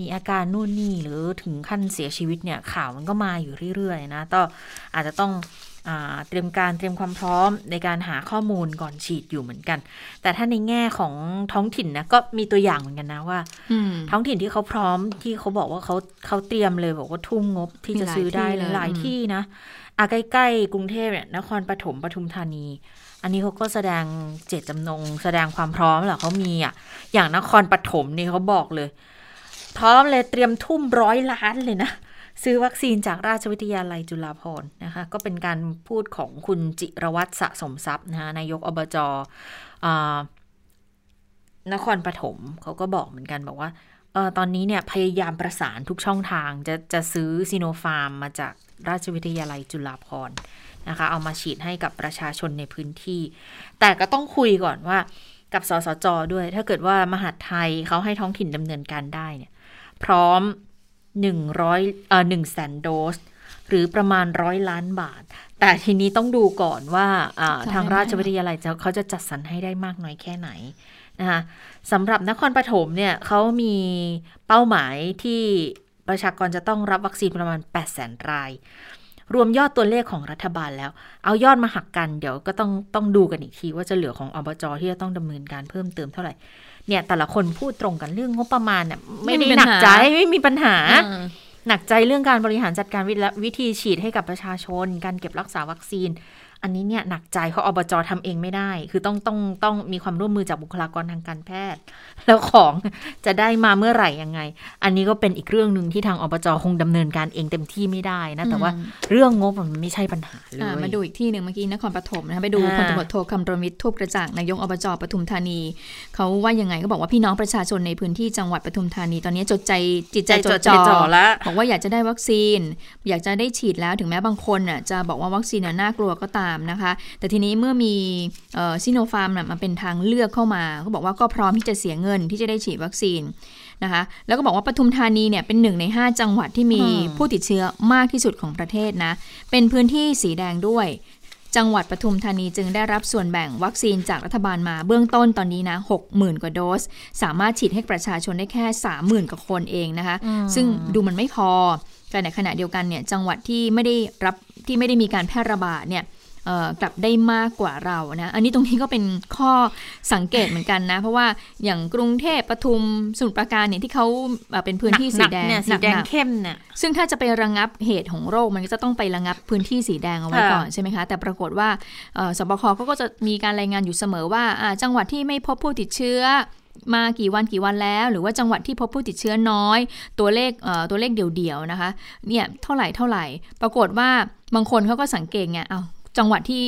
มีอาการนู่นนี่หรือถึงขั้นเสียชีวิตเนี่ยข่าวมันก็มาอยู่เรื่อยๆนะก็อาจจะต้องอาเตรียมการเตรียมความพร้อมในการหาข้อมูลก่อนฉีดอยู่เหมือนกัน แต่ถ้าในแง่ของท้องถิ่นนะก็มีตัวอย่างเหมือนกันนะว่าอืมท้องถิ่นที่เขาพร้อมที่เขาบอกว่าเขาเขาเตรียมเลยบอกว่าทุ่มงบที่จะซื้อได้มีหลายที่เลยหลายอืมที่นะอะใกล้ๆกรุงเทพเนี่ยนครปฐมปทุมธานี อันนี้เขาก็แสดงเจตจำนง แสดงความพร้อมแหละเขามีอะอย่างนครปฐมนี่เขาบอกเลย พร้อมเลยเตรียมทุ่มร้อยล้านเลยนะ ซื้อวัคซีนจากราชวิทยาลัยจุฬาภรณ์นะคะ ก็เป็นการพูดของคุณจิรวัตรสะสมทรัพย์นะคะนายกอบจอนครปฐมเขาก็บอกเหมือนกันบอกว่าออตอนนี้เนี่ยพยายามประสานทุกช่องทางจะจะซื้อซีโนฟาร์มมาจากราชวิทยาลัยจุฬาภรณ์นะคะ เอามาฉีดให้กับประชาชนในพื้นที่ แต่ก็ต้องคุยก่อนว่ากับสสจด้วย ถ้าเกิดว่ามหาดไทยเขาให้ท้องถิ่นดำเนินการได้เนี่ย พร้อม 100เอ่อ1แสนโดส หรือประมาณร้อยล้านบาท แต่ทีนี้ต้องดูก่อนว่าอ่าจะทางได้ไหมราชวิทยาลัยจะเขาจะจัดสรรให้ได้มากน้อยแค่ไหนนะคะสำหรับนครปฐมเนี่ยเขามีเป้าหมายที่ประชากรจะต้องรับวัคซีนประมาณ 8 0 0 0 0 0 ราย รวมยอดตัวเลขของรัฐบาลแล้ว เอายอดมาหักกัน เดี๋ยวก็ต้องต้องดูกันอีกทีว่าจะเหลือของอบจที่จะต้องดำเนินการเพิ่มเติมเท่าไหร่ เนี่ยแต่ละคนพูดตรงกันเรื่องงบประมาณเนี่ยไม่ได้ไม่มีหนักปัญหาใจไม่มีปัญหาอ่าหนักใจเรื่องการบริหารจัดการวิและวิธีฉีดให้กับประชาชน การเก็บรักษาวัคซีน อันนี้เนี่ยหนักใจเพราะอบจทำเองไม่ได้ คือต้องต้องต้องมีความร่วมมือจากบุคลากรทางการแพทย์ แล้วของจะได้มาเมื่อไหร่ยังไง อันนี้ก็เป็นอีกเรื่องหนึ่งที่ทางอบจคงดำเนินการเองเต็มที่ไม่ได้นะ แต่ว่าอืมเรื่องงบมันไม่ใช่ปัญหาเลยอ่ามาดูอีกที่หนึ่งเมื่อกี้นครปฐมนะคะไปดูอ่าพลตำรวจโทคำรณวิทย์ทูปกระจ่างนายกอบจปทุมธานี เขาว่ายังไงก็บอกว่าพี่น้องประชาชนในพื้นที่จังหวัดปทุมธานี ตอนนี้จดใจจิตใจจดจ่อแล้วบอกว่าอยากจะได้วัคซีน อยากจะได้ฉีดแล้วถึงแม้บางคนน่ะจะบอกว่าวัคซีนน่ะน่ากลัวก็ตามนะคะ แต่ทีนี้เมื่อมีซิโนฟาร์มน่ะมาเป็นทางเลือกเข้ามาเขาบอกว่าก็พร้อมที่จะเสียเงินที่จะได้ฉีดวัคซีนนะคะแล้วก็บอกว่าปทุมธานีเนี่ยเป็นหนึ่งใน 5 จังหวัดที่มีอืมผู้ติดเชื้อมากที่สุดของประเทศนะ เป็นพื้นที่สีแดงด้วย จังหวัดปทุมธานีจึงได้รับส่วนแบ่งวัคซีนจากรัฐบาลมาเบื้องต้นตอนนี้นะ 60,000 กว่าโดส สามารถฉีดให้ประชาชนได้แค่ 30,000 กว่าคนเองนะคะ ซึ่งดูมันไม่พอแต่ในขณะเดียวกันเนี่ยจังหวัดที่ไม่ได้รับที่ไม่ได้มีการแพร่ระบาดเนี่ยเอ่อ กลับได้มากกว่าเรานะ อันนี้ตรงนี้ก็เป็นข้อสังเกตเหมือนกันนะ เพราะว่าอย่างกรุงเทพปทุมสมุทรปราการเนี่ยที่เขาเอ่อเป็นพื้นที่สีแดงหนักๆเนี่ยสีแดงหนักๆเข้มเนี่ยซึ่งถ้าจะไประงับเหตุของโรคมันก็จะต้องไประงับพื้นที่สีแดงเอาไว้ค่ะก่อนใช่ไหมคะ แต่ปรากฏว่าเอ่อสบคก็จะมีการรายงานอยู่เสมอว่าอ่าจังหวัดที่ไม่พบผู้ติดเชื้อมากี่วันกี่วันแล้ว หรือว่าจังหวัดที่พบผู้ติดเชื้อน้อย ตัวเลขเอ่อตัวเลขเดี่ยวๆนะคะเนี่ยเท่าไหร่เท่าไหร่ ปรากฏว่าบางคนเขาก็สังเกตไงเอา จังหวัดที่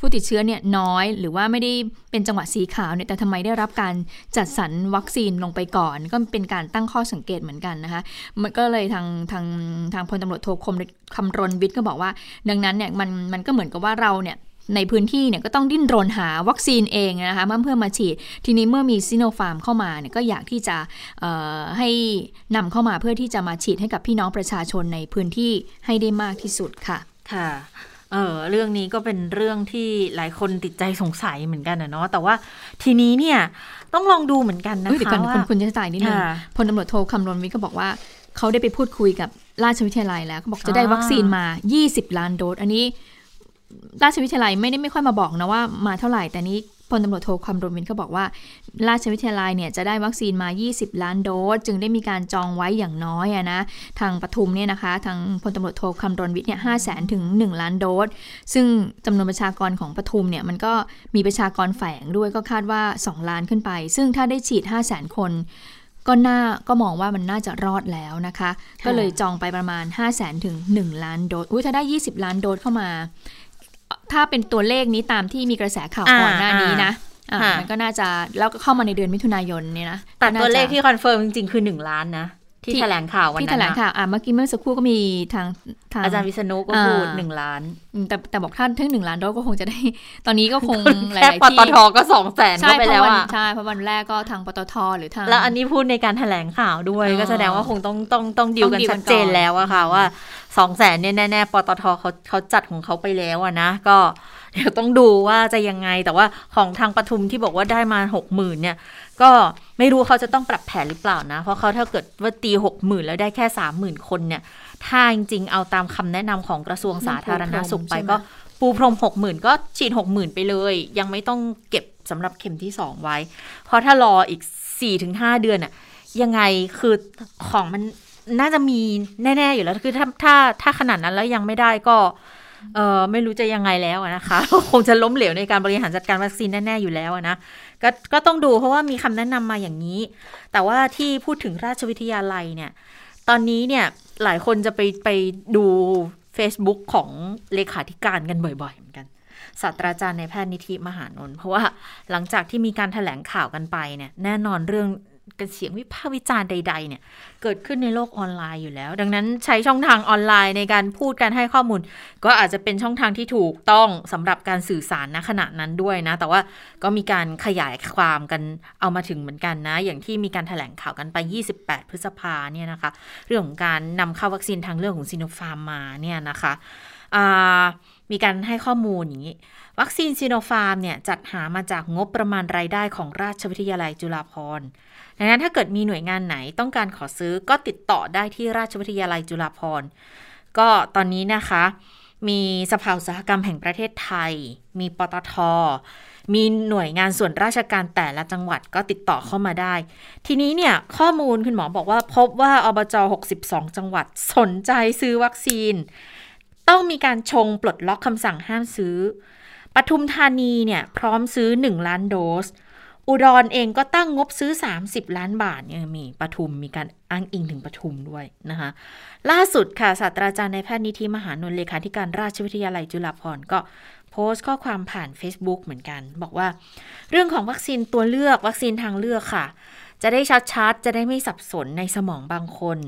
ผู้ติดเชื้อเนี่ยน้อยหรือว่าไม่ได้เป็นจังหวัดสีขาวเนี่ยแต่ทำไมได้รับการจัดสรรวัคซีนลงไปก่อน ก็เป็นการตั้งข้อสังเกตเหมือนกันนะคะมันก็เลยทางทางทางพลตำรวจโทคมคำรณวิทย์ก็บอกว่า ดังนั้นเนี่ยมันมันก็เหมือนกับว่าเราเนี่ยในพื้นที่เนี่ยก็ต้องดิ้นรนหาวัคซีนเองนะคะเมื่อเพื่อมาฉีด ทีนี้เมื่อมีซิโนฟาร์มเข้ามาเนี่ยก็อยากที่จะเอ่อให้นำเข้ามาเพื่อที่จะมาฉีดให้กับพี่น้องประชาชนในพื้นที่ให้ได้มากที่สุดค่ะ ค่ะ เออเรื่องนี้ก็เป็นเรื่องที่หลายคนติดใจสงสัยเหมือนกันนะเนาะแต่ว่าทีนี้เนี่ยต้องลองดูเหมือนกันนะเฮ้ยเดี๋ยวก่คะอนว่าคุณคุณจะจ่ายนิดนึงค่ะพลตำรวจโทคำรณวิทย์ก็บอกว่าเขาได้ไปพูดคุยกับราชวิทยาลัยแล้วเขาบอกจะได้อ่าวัคซีนมา 20 ล้านโดส อันนี้ราชวิทยาลัยไม่ได้ไม่ค่อยมาบอกนะว่ามาเท่าไหร่แต่นี้ พลตำรวจโทคำรณวิทย์ก็บอกว่า ราชวิทยาลัยเนี่ยจะได้วัคซีนมา 20 ล้านโดส จึงได้มีการจองไว้อย่างน้อยอะนะ ทางปทุมเนี่ยนะคะ ทางพลตำรวจโทคำรณวิทย์เนี่ยห้าแสนถึง 1 ล้านโดส ซึ่งจำนวนประชากรของปทุมเนี่ยมันก็มีประชากรแฝงด้วยก็คาดว่า 2 ล้านขึ้นไป ซึ่งถ้าได้ฉีด 5 0 0แสนคนก็น่าก็มองว่ามันน่าจะรอดแล้วนะคะ ก็เลยจองไปประมาณ 5 0 0แสนถึง 1 ล้านโดส อุ้ยถ้าได้ 20 ล้านโดสเข้ามา ถ้าเป็นตัวเลขนี้ตามที่มีกระแสข่าวอ่าก่อนหน้านี้นะอะค่ะมันก็น่าจะแล้วก็เข้ามาในเดือนมิถุนายนเนี่ยนะแต่ก็น่าตัวเลขจะที่คอนเฟิร์มจริงๆ คือ 1 ล้านนะ ที่ที่แถลงข่าววันที่นั้แถนลงนะข่าวอะเมื่อกี้เมื่อสักครู่ก็มีทางทางอาจารย์วิษณุก็อ่าพูด1ล้านอืมแต่แต่บอกถ้าถึงหนึ่งล้านโดสก็คงจะได้ ตอนนี้ก็คงหลาแค่ยปๆที่ตทก็สองแสนใช่ก็ไปเพแล้วราะวันอะใช่เพราะวันแรกก็ทางปตทหรือทางแล้วอันนี้พูดในการแถลงข่าวด้วยอ๋อก็แสดงว่าคงต้องต้องต้องดีลกันต้องดีลกัชันดเจนก่อนแล้วอะค่ะว่าสองแสนเนี่ยแน่ๆปตทเขาเขาจัดของเขาไปแล้วอะนะก็เดี๋ยวต้องดูว่าจะยังไงแต่ว่าของทางปทุมที่บอกว่าได้มาหกหมื่นเนี่ย ก็ ไม่รู้เขาจะต้องปรับแผนหรือเปล่านะ เพราะเขาถ้าเกิดว่าตีหกหมื่นแล้วได้แค่สามหมื่นคนเนี่ย ถ้าจริงๆเอาตามคำแนะนำของกระทรวงสาธารณสุขไปใช่ไหมก็ปูพรมหกหมื่นก็ฉีดหกหมื่นไปเลย ยังไม่ต้องเก็บสำหรับเข็มที่สองไว้ เพราะถ้ารออีกสี่ถึงห้าเดือนอะยังไงคือของมันน่าจะมีแน่ ๆ อยู่แล้วคือถ้าถ้าถ้าขนาดนั้นแล้วยังไม่ได้ก็เออไม่รู้จะยังไงแล้วอะนะคะ คงจะล้มเหลวในการบริหารจัดการวัคซีนแน่ ๆ อยู่แล้วอะนะ ก็ก็ต้องดูเพราะว่ามีคำแนะนำมาอย่างนี้ แต่ว่าที่พูดถึงราชวิทยาลัยเนี่ย ตอนนี้เนี่ยหลายคนจะไปไปดู Facebook ของเลขาธิการกันบ่อยๆเหมือนกันศาสตราจารย์ในแพทย์นิธิมหานนท์เพราะว่าหลังจากที่มีการถแถลงข่าวกันไปเนี่ยแน่นอนเรื่อง กันเสียงวิพากษ์วิจารณ์ใด ๆ เนี่ย เกิดขึ้นในโลกออนไลน์อยู่แล้ว ดังนั้นใช้ช่องทางออนไลน์ในการพูดการให้ข้อมูล ก็อาจจะเป็นช่องทางที่ถูกต้องสำหรับการสื่อสารณขณะนั้นด้วยนะ แต่ว่าก็มีการขยายความกันเอามาถึงเหมือนกันนะ อย่างที่มีการถแถลงข่าวกันไป 28 พฤษภาเนี่ยนะคะ เรื่องของการนำเข้าวัคซีนทางเลือกของซีโนฟาร์มมาเนี่ยนะคะมีการให้ข้อมูลอย่างนี้ วัคซีนซีโนฟาร์มเนี่ยจัดหามาจากงบประมาณรายได้ของราชวิทยาลัยจุฬาภรณ์ ดังนั้นถ้าเกิดมีหน่วยงานไหนต้องการขอซื้อก็ติดต่อได้ที่ราชวิทยาลัยจุฬาภรณ์ก็ตอนนี้นะคะ มีสภาอุตสาหกรรมแห่งประเทศไทย มีปตท มีหน่วยงานส่วนราชการแต่ละจังหวัดก็ติดต่อเข้ามาได้ ทีนี้เนี่ยข้อมูลคุณหมอบอกว่าพบว่าอบจ 62 จังหวัดสนใจซื้อวัคซีน ต้องมีการชงปลดล็อกคำสั่งห้ามซื้อปทุมธานีเนี่ยพร้อมซื้อ 1 ล้านโดส อุดรเองก็ตั้งงบซื้อ 30 ล้านบาทเนี่ยมีปทุมมีการอ้างอิงถึงปทุมด้วยนะคะล่าสุดค่ะศาสตราจารย์ในายแพทย์นิธิมหานนท์เลขาธิการราชวิทยาลัยจุฬาภรณ์ก็โพสต์ข้อความผ่าน Facebook เหมือนกัน บอกว่า เรื่องของวัคซีนตัวเลือกวัคซีนทางเลือกค่ะ จะได้ชัดๆจะได้ไม่สับสนในสมองบางคน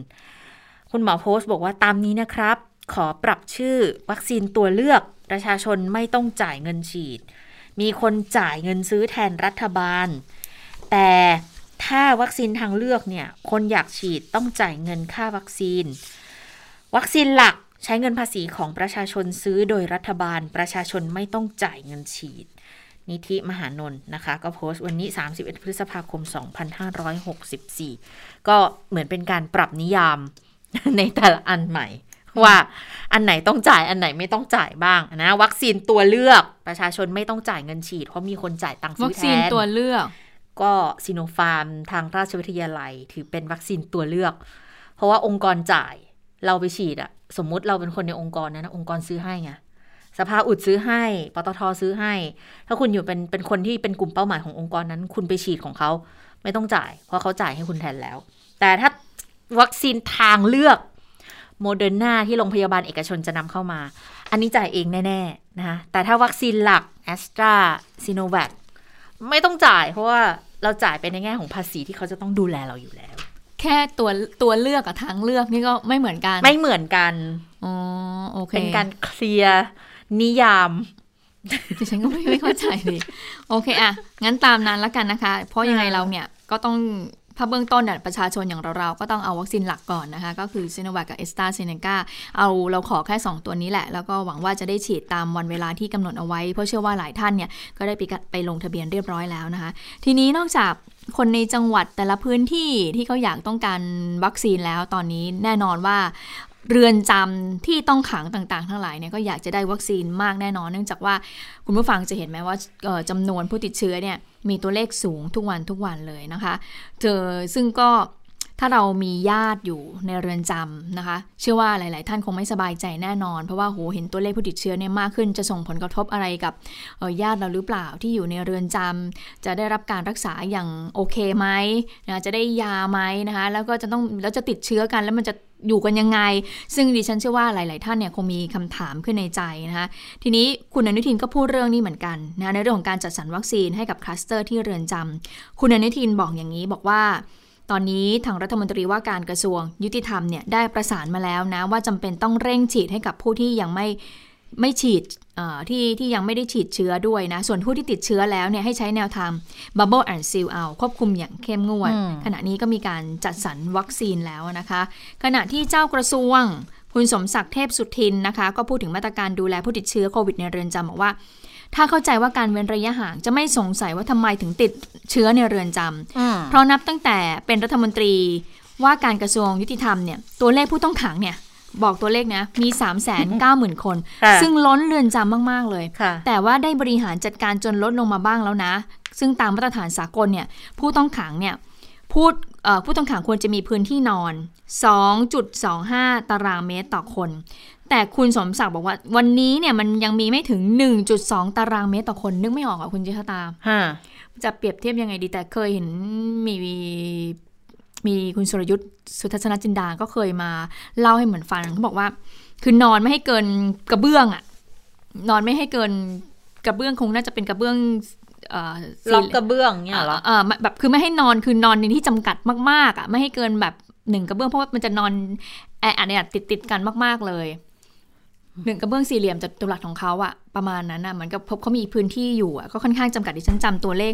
คุณหมอโพสต์บอกว่าตามนี้นะครับ ขอปรับชื่อวัคซีนตัวเลือกประชาชนไม่ต้องจ่ายเงินฉีด มีคนจ่ายเงินซื้อแทนรัฐบาล แต่ถ้าวัคซีนทางเลือกเนี่ย คนอยากฉีดต้องจ่ายเงินค่าวัคซีน วัคซีนหลักใช้เงินภาษีของประชาชนซื้อโดยรัฐบาล ประชาชนไม่ต้องจ่ายเงินฉีด นิธิมหานนท์นะคะ ก็โพสต์วันนี้ 31 พฤษภาคม 2564 ก็เหมือนเป็นการปรับนิยามในแต่ละอันใหม่ ว่าอันไหนต้องจ่ายอันไหนไม่ต้องจ่ายบ้างนะ วัคซีนตัวเลือกประชาชนไม่ต้องจ่ายเงินฉีด เพราะมีคนจ่ายตังค์ซื้วัอคแทซีนนตัวเลือก ก็ซีโนฟาร์มทางราชวิทยาลัย ถือเป็นวัคซีนตัวเลือก เพราะว่าองค์กรจ่ายเราไปฉีดอะสมมุติเราเป็นคนในองค์กรนั้นนะองค์กรซื้อให้ไงสภาอุดซื้อให้ ปตทซื้อให้ ถ้าคุณอยู่เป็นเป็นคนที่เป็นกลุ่มเป้าหมายขององค์กรนั้น คุณไปฉีดของเขาไม่ต้องจ่าย เพราะเขาจ่ายให้คุณแทนแล้ว แต่ถ้าวัคซีนทางเลือก โมเดอร์นาที่โรงพยาบาลเอกชนจะนำเข้ามา อันนี้จ่ายเองแน่ ๆ นะคะ แต่ถ้าวัคซีนหลักแอสตราซีโนแวคไม่ต้องจ่ายเพราะว่าเราจ่ายไปในแง่ของภาษีที่เขาจะต้องดูแลเราอยู่แล้ว แค่ตัวตัวเลือกกับทางเลือกนี่ก็ไม่เหมือนกัน ไม่เหมือนกันอ๋อโอเคเป็นการเคลียร์นิยามดิฉันก็ไม่ไม่เข้าใจเลยโอเคอะงั้นตามนั้นแล้วกันนะคะ เพราะยังไงเราเนี่ยก็ต้อง ถ้าเบื้องต้นเนี่ยประชาชนอย่างเราๆก็ต้องเอาวัคซีนหลักก่อนนะคะ ก็คือซิโนแวคกับเอสตราเซเนกาเอาเราขอแค่ 2 ตัวนี้แหละ แล้วก็หวังว่าจะได้ฉีดตามวันเวลาที่กำหนดเอาไว้ เพราะเชื่อว่าหลายท่านเนี่ยก็ได้ไปไปลงทะเบียนเรียบร้อยแล้วนะคะ ทีนี้นอกจากคนในจังหวัดแต่ละพื้นที่ที่เขาอยากต้องการวัคซีนแล้วตอนนี้แน่นอนว่าเรือนจำที่ต้องขังต่างๆ ทั้งหลายเนี่ยก็อยากจะได้วัคซีนมากแน่นอน เนื่องจากว่าคุณผู้ฟังจะเห็นไหมว่าจำนวนผู้ติดเชื้อเนี่ย มีตัวเลขสูงทุกวันทุกวันเลยนะคะ เจอซึ่งก็ ถ้าเรามีญาติอยู่ในเรือนจำนะคะ เชื่อว่าหลาย ๆ ท่านคงไม่สบายใจแน่นอน เพราะว่าโหเห็นตัวเลขผู้ติดเชื้อเนี่ยมากขึ้น จะส่งผลกระทบอะไรกับญาติเราหรือเปล่าที่อยู่ในเรือนจำจะได้รับการรักษาอย่างโอเคไหมนะจะได้ยาไหมนะคะ แล้วก็จะต้องแล้วจะติดเชื้อกันแล้วมันจะอยู่กันยังไง ซึ่งดิฉันเชื่อว่าหลาย ๆ ท่านเนี่ยคงมีคำถามขึ้นในใจนะคะ ทีนี้คุณอนุทินก็พูดเรื่องนี้เหมือนกันนะในเรื่องของการจัดสรรวัคซีนให้กับคลัสเตอร์ที่เรือนจำคุณอนุทินบอกอย่างนี้บอกว่า ตอนนี้ทางรัฐมนตรีว่าการกระทรวง ยุติธรรมเนี่ยได้ประสานมาแล้วนะว่าจำเป็นต้องเร่งฉีดให้กับผู้ที่ยังไม่ไม่ฉีดเอ่อที่ที่ยังไม่ได้ฉีดเชื้อด้วยนะ ส่วนผู้ที่ติดเชื้อแล้วเนี่ยให้ใช้แนวทาง Bubble and Seal เอาควบคุมอย่างเข้มงวดอืมขณะนี้ก็มีการจัดสรรวัคซีนแล้วนะคะ ขณะที่เจ้ากระทรวง คุณสมศักดิ์เทพสุทินนะคะ ก็พูดถึงมาตรการดูแลผู้ติดเชื้อโควิดในเรือนจำบอกว่า ถ้าเข้าใจว่าการเว้นระยะห่างจะไม่สงสัยว่าทำไมถึงติดเชื้อในเรือนจำเพราะนับตั้งแต่เป็นรัฐมนตรีว่าการกระทรวงยุติธรรมเนี่ยตัวเลขผู้ต้องขังเนี่ยบอกตัวเลขนะ มี 3 9 0 0 0 0 คนค่ะซึ่งล้นเรือนจำมาก ๆ เลยค่ะแต่ว่าได้บริหารจัดการจนลดลงมาบ้างแล้วนะ ซึ่งตามมาตรฐานสากลเนี่ย ผู้ต้องขังเนี่ยพูดเอ่อผู้ต้องขังควรจะมีพื้นที่นอน 2.25 ตารางเมตรต่อคน แต่คุณสมศักดิ์บอกว่า วันนี้เนี่ยมันยังมีไม่ถึง 1.2 ตารางเมตรต่อคน นึกไม่ออกอะคุณเจษตาฮะจะเปรียบเทียบยังไงดี แต่เคยเห็นมีมีคุณสุรยุทธ์สุทัศนจินดา ก็เคยมาเล่าให้เหมือนฟังเขาบอกว่า คือนอนไม่ให้เกินกระเบื้องอะนอนไม่ให้เกินกระเบื้องคงน่าจะเป็นกระเบื้องเอ่อล็อกกระเบื้องเนี่ยเหรอเออแบบคือไม่ให้นอนคือนอนในที่จำกัดมากๆอะไม่ให้เกินแบบหนึ่งกระเบื้องเพราะว่ามันจะนอนแออัดเนี่ยติดติดๆกันมาก ๆเลย หนึ่งกระเบื้องสี่เหลี่ยมจัตุรัสของเขาอะประมาณนั้นอะเหมือนกับพบเขามีพื้นที่อยู่อะก็ค่อนข้างจำกัดดิฉันจำตัวเลข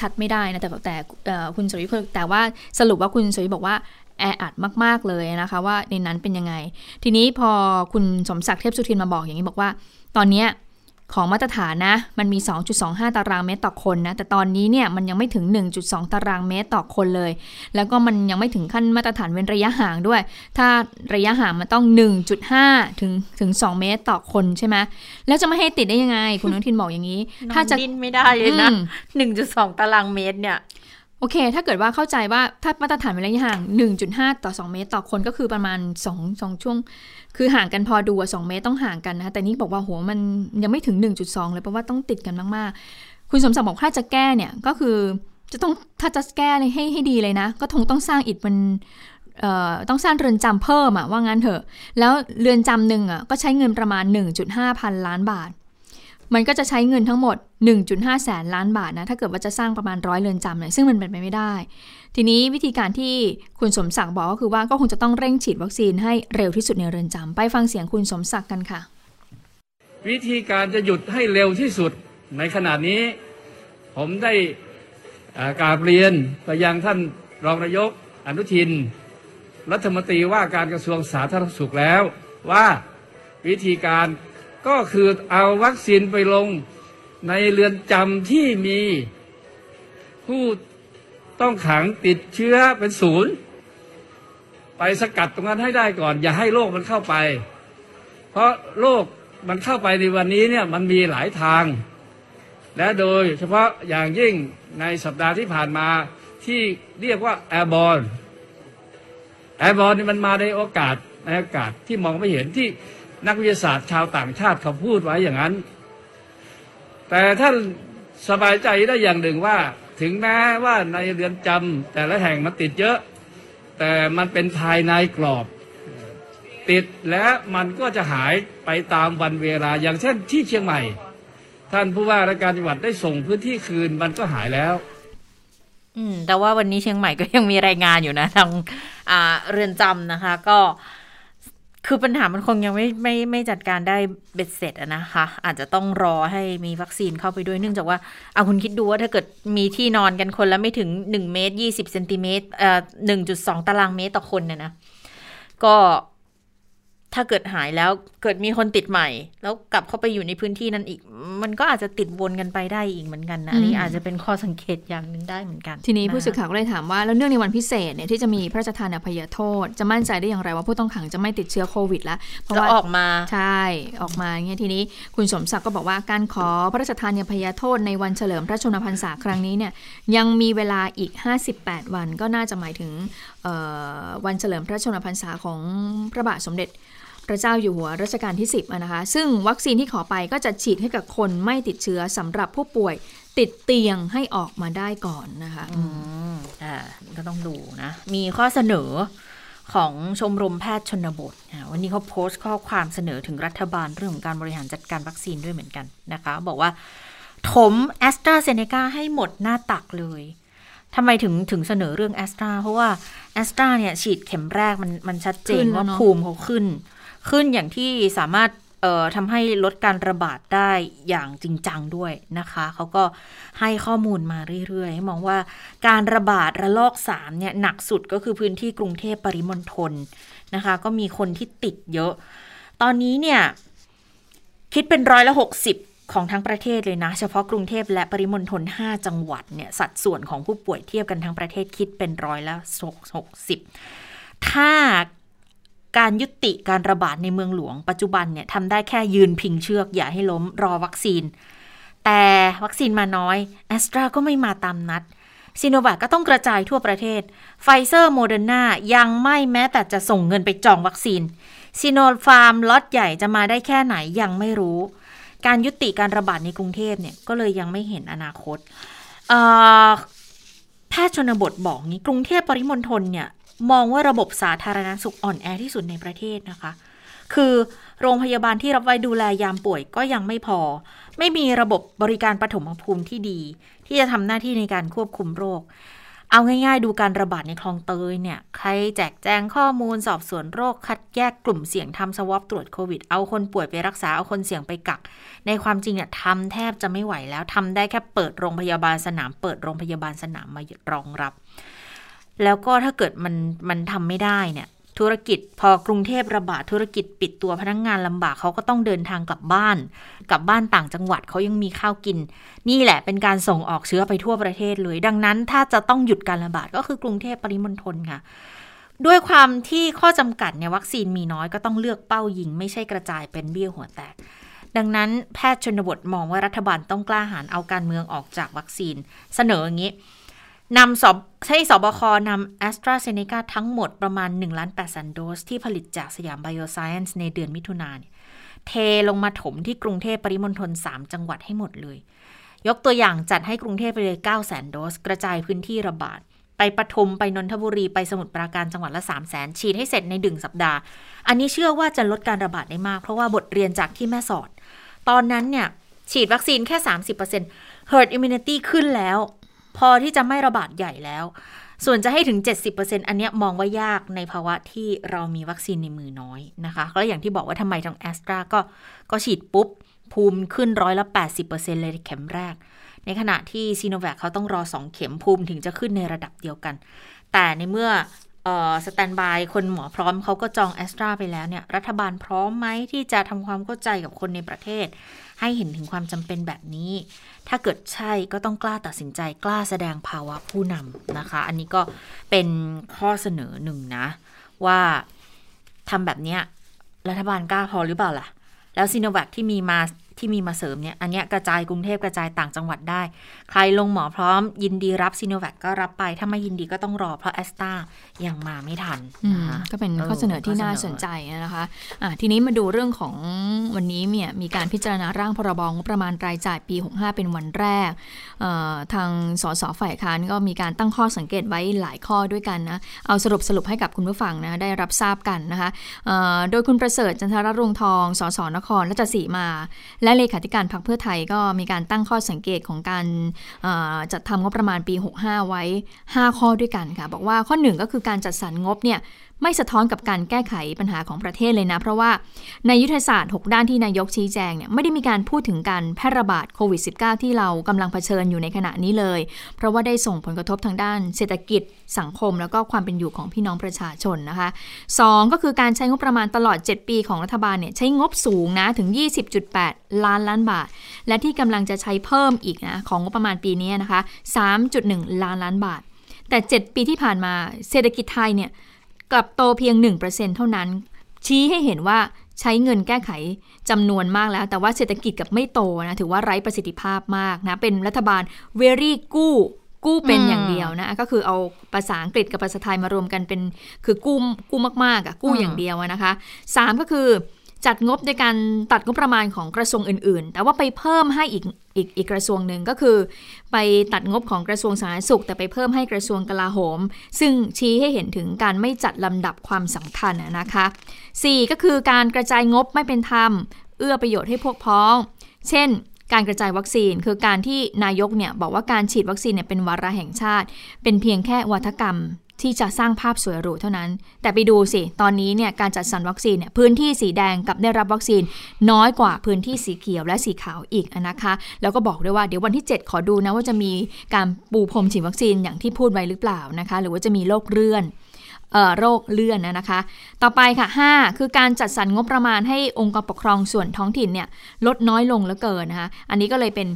ชัดๆ ไม่ได้นะแต่แต่คุณสุริพแต่ว่าสรุปว่าคุณสุริบอกว่าแออัดมาก ๆ เลยนะคะ ว่าในนั้นเป็นยังไง ทีนี้พอคุณสมศักดิ์เทพสุทินมาบอกอย่างนี้บอกว่า ตอนเนี้ย ของมาตรฐานนะ มันมี 2.25 ตารางเมตรต่อคนนะ แต่ตอนนี้เนี่ยมันยังไม่ถึง 1.2 ตารางเมตรต่อคนเลย แล้วก็มันยังไม่ถึงขั้นมาตรฐานเว้นระยะห่างด้วย ถ้าระยะห่างมันต้อง 1.5 ถึงถึง 2 เมตรต่อคนใช่ไหมแล้วจะไม่ให้ติดได้ยังไง คุณอนุทินบอกอย่างนี้ ถ้าจะดิ้นไม่ได้เลยนะอืมหนึ่งจุดสองตารางเมตรเนี่ยโอเค ถ้าเกิดว่าเข้าใจว่าถ้ามาตรฐานเว้นระยะห่าง 1.5 ต่อ 2 เมตร ต่อคนก็คือประมาณ2 2ช่วง คือห่างกันพอดูอะ2เมตรต้องห่างกันนะคะแต่นี่บอกว่าโหมันยังไม่ถึง 1.2 เลยเพราะว่าต้องติดกันมากๆ คุณสมศักดิ์บอกถ้าจะแก้เนี่ยก็คือจะต้องถ้าจะแก้เลยให้ให้ดีเลยนะ ก็คงต้องสร้างอิฐมันต้องสร้างเรือนจำเพิ่มอะว่างั้นเถอะ แล้วเรือนจำหนึ่งอะก็ใช้เงินประมาณ 1.5 พันล้านบาท มันก็จะใช้เงินทั้งหมด 1.5 แสนล้านบาทนะ ถ้าเกิดว่าจะสร้างประมาณร้อยเรือนจำเนี่ยซึ่งมันเป็นไปไม่ได้ ทีนี้วิธีการที่คุณสมศักดิ์บอกก็คือว่าก็คงจะต้องเร่งฉีดวัคซีนให้เร็วที่สุดในเรือนจำไปฟังเสียงคุณสมศักดิ์กันค่ะ วิธีการจะหยุดให้เร็วที่สุดในขณะนี้ ผมได้ากราบเรียนไปยังท่านรองนายกอนุทิน รัฐมนตรีว่าการกระทรวงสาธารณสุขแล้วว่าวิธีการ ก็คือเอาวัคซีนไปลงในเรือนจำที่มีผู้ต้องขังติดเชื้อเป็นศูนย์ ไปสกัดตรงนั้นให้ได้ก่อน อย่าให้โรคมันเข้าไป เพราะโรคมันเข้าไปในวันนี้เนี่ยมันมีหลายทาง และโดยเฉพาะอย่างยิ่งในสัปดาห์ที่ผ่านมาที่เรียกว่าแอร์บอลแอร์บอลนี่มันมาในโอกาสในอากาศที่มองไม่เห็นที่ นักวิทยาศาสตร์ชาวต่างชาติเขาพูดไว้อย่างนั้น แต่ท่านสบายใจได้อย่างหนึ่งว่า ถึงแม้ว่าในเรือนจำแต่ละแห่งมันติดเยอะ แต่มันเป็นภายในกรอบ ติดและมันก็จะหายไปตามวันเวลา อย่างเช่นที่เชียงใหม่ ท่านผู้ว่าราชการจังหวัดได้ส่งพื้นที่คืนมันก็หายแล้วอืมแต่ว่าวันนี้เชียงใหม่ก็ยังมีรายงานอยู่นะทางอ่าเรือนจำนะคะ ก็ คือปัญหามันคงยังไม่ไม่ไม่จัดการได้เบ็ดเสร็จอะนะคะ อาจจะต้องรอให้มีวัคซีนเข้าไปด้วยเนื่องจากว่าเอาคุณคิดดูว่าถ้าเกิดมีที่นอนกันคนละไม่ถึง 1 เมตร 20เซนติเมตรเอ่อ1.2 ตารางเมตรต่อคนเนี่ยนะ ก็ ถ้าเกิดหายแล้วเกิดมีคนติดใหม่ แล้วกลับเข้าไปอยู่ในพื้นที่นั้นอีก มันก็อาจจะติดวนกันไปได้อีกเหมือนกันนะอันนี้อาจจะเป็นข้อสังเกตอย่างหนึ่งได้เหมือนกัน ทีนี้ะคะผู้สื่อข่าวก็เลยถามว่าแล้วเนื่องในวันพิเศษเนี่ยที่จะมีพระราชทานอภัยโทษ จะมั่นใจได้อย่างไรว่าผู้ต้องขังจะไม่ติดเชื้อโควิดแล้วเพราะจะว่าออกมาใช่ออกมาเงี้ยทีนี้คุณสมศักดิ์ก็บอกว่าการขอพระราชทานอภัยโทษในวันเฉลิมพระชนมพรรษาครั้งนี้เนี่ยยังมีเวลาอีก 58 วันก็น่าจะหมายถึงเอ่อวันเฉลิมพระชนมพรรษาของพระบาทสมเด็จ พระเจ้าอยู่หัวรัชกาลที่ 10อะนะคะ ซึ่งวัคซีนที่ขอไปก็จะฉีดให้กับคนไม่ติดเชื้อสำหรับผู้ป่วยติดเตียงให้ออกมาได้ก่อนนะคะอืมอ่าก็ต้องดูนะ มีข้อเสนอของชมรมแพทย์ชนบทอ่าวันนี้เขาโพสต์ข้อความเสนอถึงรัฐบาลเรื่องของการบริหารจัดการวัคซีนด้วยเหมือนกันนะคะ บอกว่า ถมแอสตราเซเนกาให้หมดหน้าตักเลยทำไมถึงถึงเสนอเรื่องแอสตราเพราะว่าแอสตราเนี่ยฉีดเข็มแรกมันมันชัดเจนขึ้นแล้วว่าเนอะภูมิเขาขึ้น ขึ้นอย่างที่สามารถทำให้ลดการระบาดได้อย่างจริงจังด้วยนะคะ เขาก็ให้ข้อมูลมาเรื่อยๆ มองว่าการระบาดระลอก 3 เนี่ย หนักสุดก็คือพื้นที่กรุงเทพปริมณฑลนะคะ ก็มีคนที่ติดเยอะ ตอนนี้เนี่ย คิดเป็นร้อยละ 60 ของทั้งประเทศเลยนะ เฉพาะกรุงเทพและปริมณฑล5จังหวัดเนี่ย สัดส่วนของผู้ป่วยเทียบกันทั้งประเทศคิดเป็นร้อยละ60ถ้า การยุติการระบาดในเมืองหลวงปัจจุบันเนี่ยทำได้แค่ยืนพิงเชือก อย่าให้ล้มรอวัคซีน แต่วัคซีนมาน้อยแอสตราก็ไม่มาตามนัดซีโนแวคก็ต้องกระจายทั่วประเทศไฟเซอร์โมเดอร์นายังไม่แม้แต่จะส่งเงินไปจองวัคซีนซีโนฟาร์มล็อตใหญ่จะมาได้แค่ไหนยังไม่รู้ การยุติการระบาดในกรุงเทพเนี่ยก็เลยยังไม่เห็นอนาคตแพทย์ชนบทบอกนี้กรุงเทพปริมณฑลเนี่ย มองว่าระบบสาธารณสุขอ่อนแอที่สุดในประเทศนะคะ คือโรงพยาบาลที่รับไว้ดูแลยามป่วยก็ยังไม่พอ ไม่มีระบบบริการปฐมภูมิที่ดี ที่จะทำหน้าที่ในการควบคุมโรค เอาง่ายๆ ดูการระบาดในคลองเตยเนี่ย ใครแจกแจงข้อมูลสอบสวนโรค คัดแยกกลุ่มเสี่ยงทำสวอปตรวจโควิด เอาคนป่วยไปรักษา เอาคนเสี่ยงไปกัก ในความจริงเนี่ยทำแทบจะไม่ไหวแล้วทำได้แค่เปิดโรงพยาบาลสนาม เปิดโรงพยาบาลสนามมารองรับ แล้วก็ถ้าเกิดมันมันทำไม่ได้เนี่ย ธุรกิจพอกรุงเทพระบาดธุรกิจปิดตัวพนักงงานลำบากเขาก็ต้องเดินทางกลับบ้าน กลับบ้านต่างจังหวัดเขายังมีข้าวกิน นี่แหละเป็นการส่งออกเชื้อไปทั่วประเทศเลย ดังนั้นถ้าจะต้องหยุดการระบาดก็คือกรุงเทพปริมณฑลค่ะด้วยความที่ข้อจำกัดเนี่ยวัคซีนมีน้อยก็ต้องเลือกเป้ายิง ไม่ใช่กระจายเป็นเบี้ยหัวแตก ดังนั้นแพทย์ชนบทมองว่ารัฐบาลต้องกล้าหาญเอาการเมืองออกจากวัคซีน เสนออย่างนี้ นำสอบให้ศบคนำแอสตราเซเนกาทั้งหมดประมาณ1ล้าน8แสนโดส ที่ผลิตจากสยามไบโอไซเอนซ์ในเดือนมิถุนายนเนี่ยเทลงมาถมที่กรุงเทพปริมณฑล3 จังหวัดให้หมดเลย ยกตัวอย่างจัดให้กรุงเทพไปเลย9แสนโดส กระจายพื้นที่ระบาด ไปปทุมไปนนทบุรีไปสมุทรปราการจังหวัดละ 3 0 0แสนฉีดให้เสร็จในดึงสัปดาห์ อันนี้เชื่อว่าจะลดการระบาดได้มาก เพราะว่าบทเรียนจากที่แม่สอด ตอนนั้นเนี่ยฉีดวัคซีนแค่ 30% herd immunity ขึ้นแล้ว พอที่จะไม่ระบาดใหญ่แล้ว ส่วนจะให้ถึง 70%อันเนี้ยมองว่ายากในภาวะที่เรามีวัคซีนในมือน้อยนะคะก็อย่างที่บอกว่าทำไมทางแอสตราก็ก็ฉีดปุ๊บ ภูมิขึ้นร้อยละ 80%เลยเข็มแรก ในขณะที่ซีโนแวคเขาต้องรอ 2 เข็มภูมิถึงจะขึ้นในระดับเดียวกัน แต่ในเมื่อสแตนบายคนหมอพร้อมเขาก็จองแอสตราไปแล้วเนี่ย รัฐบาลพร้อมไหมที่จะทำความเข้าใจกับคนในประเทศ ให้เห็นถึงความจำเป็นแบบนี้ ถ้าเกิดใช่ก็ต้องกล้าตัดสินใจกล้าแสดงภาวะผู้นำนะคะ อันนี้ก็เป็นข้อเสนอหนึ่งนะ ว่าทำแบบเนี้ยรัฐบาลกล้าพอหรือเปล่าล่ะ แล้วซีโนแวคที่มีมา ที่มีมาเสริมเนี่ยอันเนี้ยกระจายกรุงเทพกระจายต่างจังหวัดได้ ใครลงหมอพร้อม ยินดีรับซีโนแวคก็รับไป ถ้าไม่ยินดีก็ต้องรอเพราะแอสตายังมาไม่ทันอืมนะคะก็เป็นข้อเสนอที่น่าสนใจนะคะะทีนี้มาดูเรื่องของวันนี้เนี่ยมีการพิจารณาร่างพรบงบประมาณรายจ่ายปี 65 เป็นวันแรกเอ่อทางสสฝ่ายค้านก็มีการตั้งข้อสังเกตไว้หลายข้อด้วยกันนะเอาสรุปสรุปให้กับคุณผู้ฟังนะได้รับทราบกันนะคะเอ่อโดยคุณประเสริฐจันทรรุงทองสสนครราชสีมาและเลขาธิการพรรคเพื่อไทยก็มีการตั้งข้อสังเกตของการจัดทำงบประมาณปี 65 ไว้ 5 ข้อด้วยกันค่ะ บอกว่าข้อหนึ่งก็คือการจัดสรรงบเนี่ย ไม่สะท้อนกับการแก้ไขปัญหาของประเทศเลยนะ เพราะว่าในยุทธศาสตร์ 6 ด้านที่นายกชี้แจงเนี่ยไม่ได้มีการพูดถึงการแพร่ระบาดโควิด -19 ที่เรากำลังเผชิญอยู่ในขณะนี้เลย เพราะว่าได้ส่งผลกระทบทางด้านเศรษฐกิจสังคม แล้วก็ความเป็นอยู่ของพี่น้องประชาชนนะคะ 2 ก็คือการใช้งบประมาณตลอด 7 ปีของรัฐบาลเนี่ยใช้งบสูงนะถึง 20.8 ล้านล้านบาท และที่กำลังจะใช้เพิ่มอีกนะของงบประมาณปีนี้นะคะ 3.1 ล้านล้านบาทแต่ 7 ปีที่ผ่านมาเศรษฐกิจไทยเนี่ย กลับโตเพียง 1%เท่านั้น ชี้ให้เห็นว่าใช้เงินแก้ไขจำนวนมากแล้ว แต่ว่าเศรษฐกิจกับไม่โตนะถือว่าไร้ประสิทธิภาพมากนะ เป็นรัฐบาล very กู้กู้เป็นอืมอย่างเดียวนะ ก็คือเอาภาษาอังกฤษกับภาษาไทยมารวมกันเป็น คือกู้กู้มากๆอะกู้อย่างเดียวอะนะคะสามก็คือ จัดงบในการตัดงบประมาณของกระทรวงอื่น ๆ แต่ว่าไปเพิ่มให้อีกอีกอีกกระทรวงหนึ่งก็คือ ไปตัดงบของกระทรวงสาธารณสุข แต่ไปเพิ่มให้กระทรวงกลาโหม ซึ่งชี้ให้เห็นถึงการไม่จัดลำดับความสำคัญอะนะคะ 4 ก็คือการกระจายงบไม่เป็นธรรม เอื้อประโยชน์ให้พวกพ้อง เช่นการกระจายวัคซีนคือการที่นายกเนี่ยบอกว่าการฉีดวัคซีนเนี่ยเป็นวาระแห่งชาติ เป็นเพียงแค่วัฒกรรม ที่จะสร้างภาพสวยหรูเท่านั้น แต่ไปดูสิ ตอนนี้เนี่ยการจัดสรรวัคซีนเนี่ยพื้นที่สีแดงกับได้รับวัคซีนน้อยกว่าพื้นที่สีเขียวและสีขาวอีกนะคะ แล้วก็บอกด้วยว่าเดี๋ยววันที่ 7 ขอดูนะว่าจะมีการปูพรมฉีดวัคซีนอย่างที่พูดไว้หรือเปล่านะคะ หรือว่าจะมีโรคเรื่อน โรคเลื่อนนะนะคะ ต่อไปค่ะ 5 คือการจัดสรรงบประมาณให้องค์กรปกครองส่วนท้องถิ่นเนี่ยลดน้อยลงเหลือเกินนะคะ อันนี้ก็เลยเป็น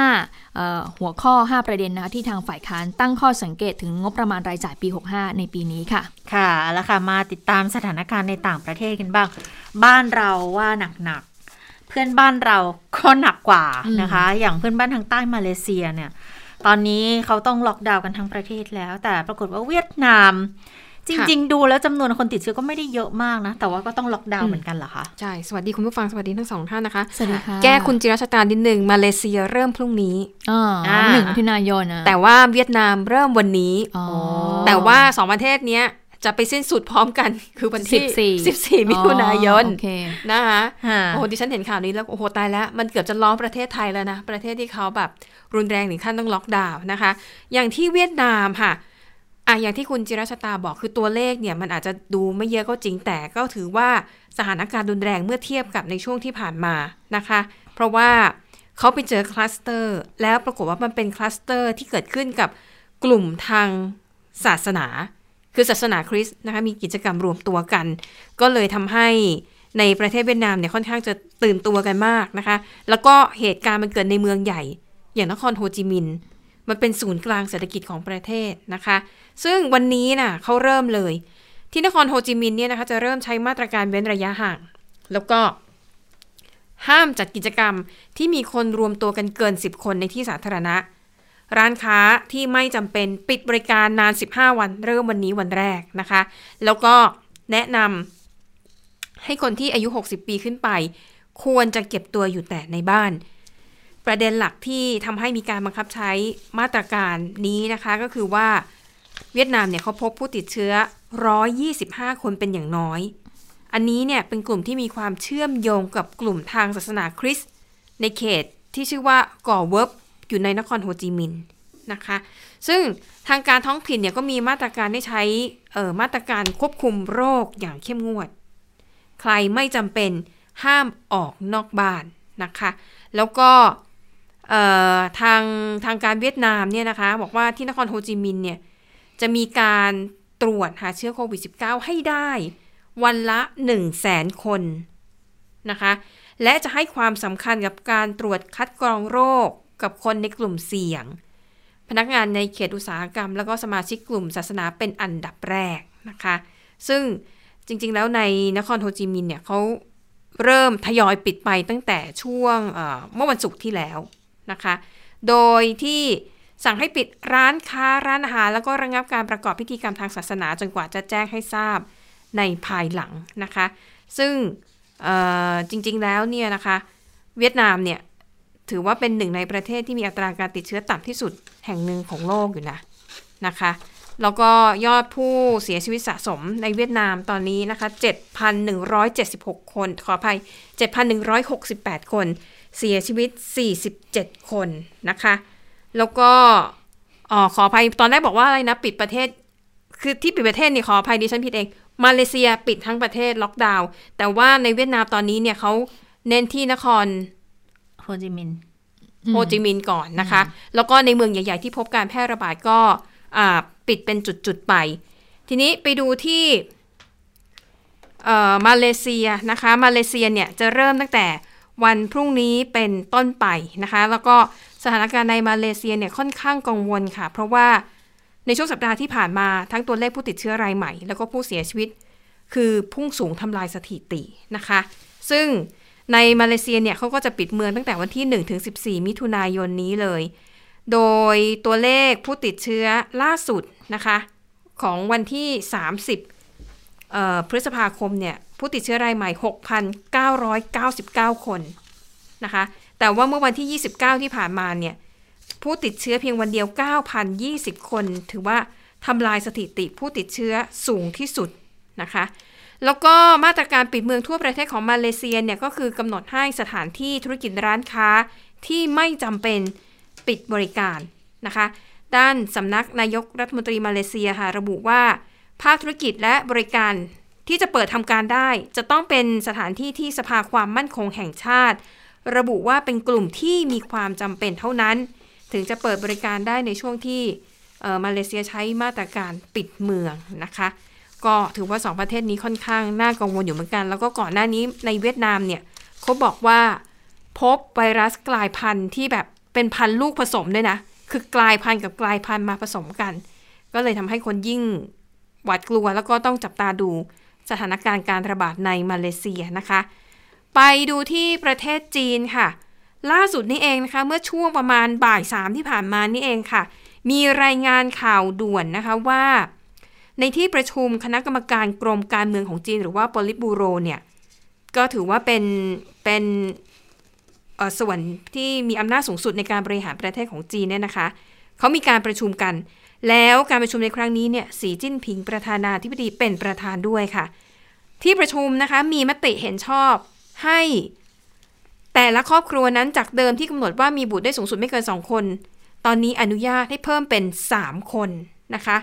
5เอ่อหัวข้อ 5 ประเด็นนะคะที่ทางฝ่ายค้านตั้งข้อสังเกตถึงงบประมาณรายจ่ายปี 65 ในปีนี้ค่ะ ค่ะ แล้วค่ะ มาติดตามสถานการณ์ในต่างประเทศกันบ้าง บ้านเราว่าหนักๆ เพื่อนบ้านเราก็หนักกว่าอืมนะคะ อย่างเพื่อนบ้านทางใต้มาเลเซียเนี่ย ตอนนี้เขาต้องล็อกดาวน์กันทั้งประเทศแล้ว แต่ปรากฏว่าเวียดนาม จริง ๆ ดูแล้วจำนวนคนติดเชื้อก็ไม่ได้เยอะมากนะ แต่ว่าก็ต้องล็อกดาวน์เหมือนกันเหรอคะใช่ สวัสดีคุณผู้ฟังสวัสดีทั้งสองท่านนะคะสวัสดีค่ะแก้คุณจิรชตานิดหนึ่งมาเลเซียเริ่มพรุ่งนี้อ่าอ่าหนึ่งมิถุนายนนะแต่ว่าเวียดนามเริ่มวันนี้อ๋อแต่ว่าสองประเทศเนี้ยจะไปสิ้นสุดพร้อมกันคือวันที่ 14 14มิถุนายนอ๋อโอเคนะคะค่ะโอ้โหดิฉันเห็นข่าวนี้แล้ว โอ้โห ตายแล้ว มันเกือบจะล้อมประเทศไทยแล้วนะ ประเทศที่เขาแบบรุนแรงถึงขั้นต้องล็อกดาวน์นะคะ อย่างที่เวียดนามค่ะ อะอย่างที่คุณจิรชตาบอกคือตัวเลขเนี่ยมันอาจจะดูไม่เยอะก็จริงแต่ก็ถือว่าสถานการณ์รุนแรงเมื่อเทียบกับในช่วงที่ผ่านมานะคะ เพราะว่าเขาไปเจอคลัสเตอร์แล้วปรากฏว่ามันเป็นคลัสเตอร์ที่เกิดขึ้นกับกลุ่มทางศาสนา คือศาสนาคริสต์นะคะมีกิจกรรมรวมตัวกัน ก็เลยทำให้ในประเทศเวียดนามเนี่ยค่อนข้างจะตื่นตัวกันมากนะคะ แล้วก็เหตุการณ์มันเกิดในเมืองใหญ่ อย่างนครโฮจิมินห์ มันเป็นศูนย์กลางเศรษฐกิจของประเทศนะคะ ซึ่งวันนี้น่ะเขาเริ่มเลย ที่นครโฮจิมินห์เนี่ยนะคะจะเริ่มใช้มาตรการเว้นระยะห่าง แล้วก็ห้ามจัดกิจกรรมที่มีคนรวมตัวกันเกิน 10 คนในที่สาธารณะ ร้านค้าที่ไม่จำเป็นปิดบริการนาน 15 วัน เริ่มวันนี้วันแรกนะคะ แล้วก็แนะนำให้คนที่อายุ 60 ปีขึ้นไป ควรจะเก็บตัวอยู่แต่ในบ้าน ประเด็นหลักที่ทำให้มีการบังคับใช้มาตรการนี้นะคะก็คือว่าเวียดนามเนี่ยเขาพบผู้ติดเชื้อ 125 คนเป็นอย่างน้อย อันนี้เนี่ยเป็นกลุ่มที่มีความเชื่อมโยงกับกลุ่มทางศาสนาคริสต์ในเขตที่ชื่อว่าก่อเวิร์บอยู่ในนครโฮจิมินห์นะคะ ซึ่งทางการท้องถิ่นเนี่ยก็มีมาตรการให้ใช้เอ่อมาตรการควบคุมโรคอย่างเข้มงวด ใครไม่จำเป็นห้ามออกนอกบ้านนะคะ แล้วก็ ทางทางการเวียดนามเนี่ยนะคะ บอกว่าที่นครโฮจิมินห์เนี่ยจะมีการตรวจหาเชื้อโควิด -19 ให้ได้วันละ 1 0 0 0 0แสนคนนะคะ และจะให้ความสำคัญกับการตรวจคัดกรองโรคกับคนในกลุ่มเสี่ยง พนักงานในเขตอุตสาหกรรม แล้วก็สมาชิกกลุ่มศาสนาเป็นอันดับแรกนะคะ ซึ่งจริงๆ แล้วในนครโฮจิมินห์เนี่ยเขาเริ่มทยอยปิดไปตั้งแต่ช่วงเอ่อเมื่อวันศุกร์ที่แล้ว นะคะ โดยที่สั่งให้ปิดร้านค้าร้านอาหาร แล้วก็ระงับการประกอบพิธีกรรมทางศาสนาจนกว่าจะแจ้งให้ทราบในภายหลังนะคะ ซึ่งจริงๆแล้วเนี่ยนะคะ เวียดนามเนี่ยถือว่าเป็นหนึ่งในประเทศที่มีอัตราการติดเชื้อต่ำที่สุดแห่งหนึ่งของโลกอยู่นะนะคะ แล้วก็ยอดผู้เสียชีวิตสะสมในเวียดนามตอนนี้นะคะ 7,176 คน ขออภัย 7,168 คน เสียชีวิต 47 คนนะคะ แล้วก็อ๋อขออภัยตอนแรกบอกว่าอะไรนะ ปิดประเทศ คือที่ปิดประเทศนี่ขออภัยดิฉันผิดเอง มาเลเซียปิดทั้งประเทศล็อกดาวน์แต่ว่าในเวียดนามตอนนี้เนี่ยเขาเน้นที่นครโฮจิมินห์โฮจิมินห์ก่อนนะคะ แล้วก็ในเมืองใหญ่ ๆ ที่พบการแพร่ระบาดก็อ่าปิดเป็นจุด ๆ ไป ทีนี้ไปดูที่เอ่อมาเลเซียนะคะ มาเลเซียเนี่ยจะเริ่มตั้งแต่ วันพรุ่งนี้เป็นต้นไปนะคะ แล้วก็สถานการณ์ในมาเลเซียเนี่ยค่อนข้างกังวลค่ะ เพราะว่าในช่วงสัปดาห์ที่ผ่านมาทั้งตัวเลขผู้ติดเชื้อรายใหม่ แล้วก็ผู้เสียชีวิต คือพุ่งสูงทำลายสถิตินะคะ ซึ่งในมาเลเซียเนี่ยเขาก็จะปิดเมืองตั้งแต่วันที่1ถึง14 มิถุนายนนี้เลย โดยตัวเลขผู้ติดเชื้อล่าสุดนะคะ ของวันที่ 30พฤษภาคมเนี่ย ผู้ติดเชื้อรายใหม่ 6,999 คนนะคะ แต่ว่าเมื่อวันที่ 29 ที่ผ่านมาเนี่ยผู้ติดเชื้อเพียงวันเดียว 9,020 คน ถือว่าทำลายสถิติผู้ติดเชื้อสูงที่สุดนะคะ แล้วก็มาตรการปิดเมืองทั่วประเทศของมาเลเซียเนี่ยก็คือกำหนดให้สถานที่ธุรกิจร้านค้าที่ไม่จำเป็นปิดบริการนะคะ ด้านสำนักนายกรัฐมนตรีมาเลเซียค่ะระบุว่า ภาคธุรกิจและบริการ ที่จะเปิดทำการได้จะต้องเป็นสถานที่ที่สภาความมั่นคงแห่งชาติ ระบุว่าเป็นกลุ่มที่มีความจำเป็นเท่านั้น ถึงจะเปิดบริการได้ในช่วงที่มาเลเซียใช้มาตรการปิดเมืองนะคะ ก็ถือว่า 2 ประเทศนี้ค่อนข้างน่ากังวลอยู่เหมือนกัน แล้วก็ก่อนหน้านี้ในเวียดนามเนี่ยเขาบอกว่าพบไวรัสกลายพันธุ์ที่แบบเป็นพันลูกผสมด้วยนะ คือกลายพันธุ์กับกลายพันธุ์มาผสมกัน ก็เลยทำให้คนยิ่งหวาดกลัวแล้วก็ต้องจับตาดู สถานการณ์การระบาดในมาเลเซียนะคะ ไปดูที่ประเทศจีนค่ะ ล่าสุดนี่เองนะคะเมื่อช่วงประมาณบ่ายสามที่ผ่านมานี่เองค่ะ มีรายงานข่าวด่วนนะคะว่า ในที่ประชุมคณะกรรมการกรมการเมืองของจีน หรือว่าปลิตบูโรเนี่ยก็ถือว่าเป็นเป็นส่วนที่มีอำนาจสูงสุดในการบริหารประเทศของจีนเนี่ยนะคะ เขามีการประชุมกัน แล้วการประชุมในครั้งนี้เนี่ยสีจิ้นผิงประธานาธิบดีเป็นประธานด้วยค่ะ ที่ประชุมนะคะมีมติเห็นชอบให้ แต่ละครอบครัวนั้นจากเดิมที่กำหนดว่ามีบุตรได้สูงสุดไม่เกิน 2 คน ตอนนี้อนุญาตให้เพิ่มเป็น 3 คนนะคะ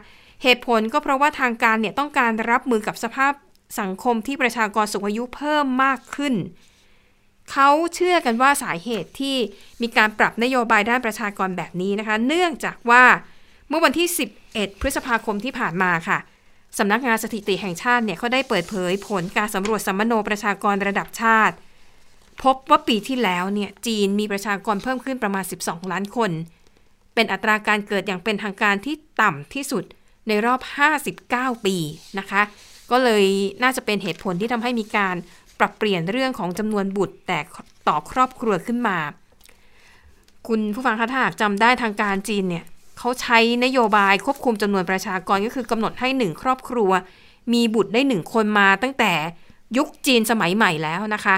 เหตุผลก็เพราะว่าทางการเนี่ยต้องการรับมือกับสภาพสังคมที่ประชากรสูงอายุเพิ่มมากขึ้น เขาเชื่อกันว่าสาเหตุที่มีการปรับนโยบายด้านประชากรแบบนี้นะคะ เนื่องจากว่า เมื่อวันที่ 11 พฤษภาคมที่ผ่านมาค่ะสำนักงานสถิติแห่งชาติเนี่ยเขาได้เปิดเผยผลการสำรวจสัมมโนประชากรระดับชาติ พบว่าปีที่แล้วเนี่ยจีนมีประชากรเพิ่มขึ้นประมาณ 12 ล้านคน เป็นอัตราการเกิดอย่างเป็นทางการที่ต่ำที่สุดในรอบ 59 ปีนะคะ ก็เลยน่าจะเป็นเหตุผลที่ทำให้มีการปรับเปลี่ยนเรื่องของจำนวนบุตรแต่ต่อครอบครัวขึ้นมา คุณผู้ฟังคะถ้าหากจำได้ทางการจีนเนี่ย เขาใช้นโยบายควบคุมจำนวนประชากรก็คือกำหนดให้หนึ่งครอบครัว มีบุตรได้หนึ่งคนมาตั้งแต่ยุคจีนสมัยใหม่แล้วนะคะ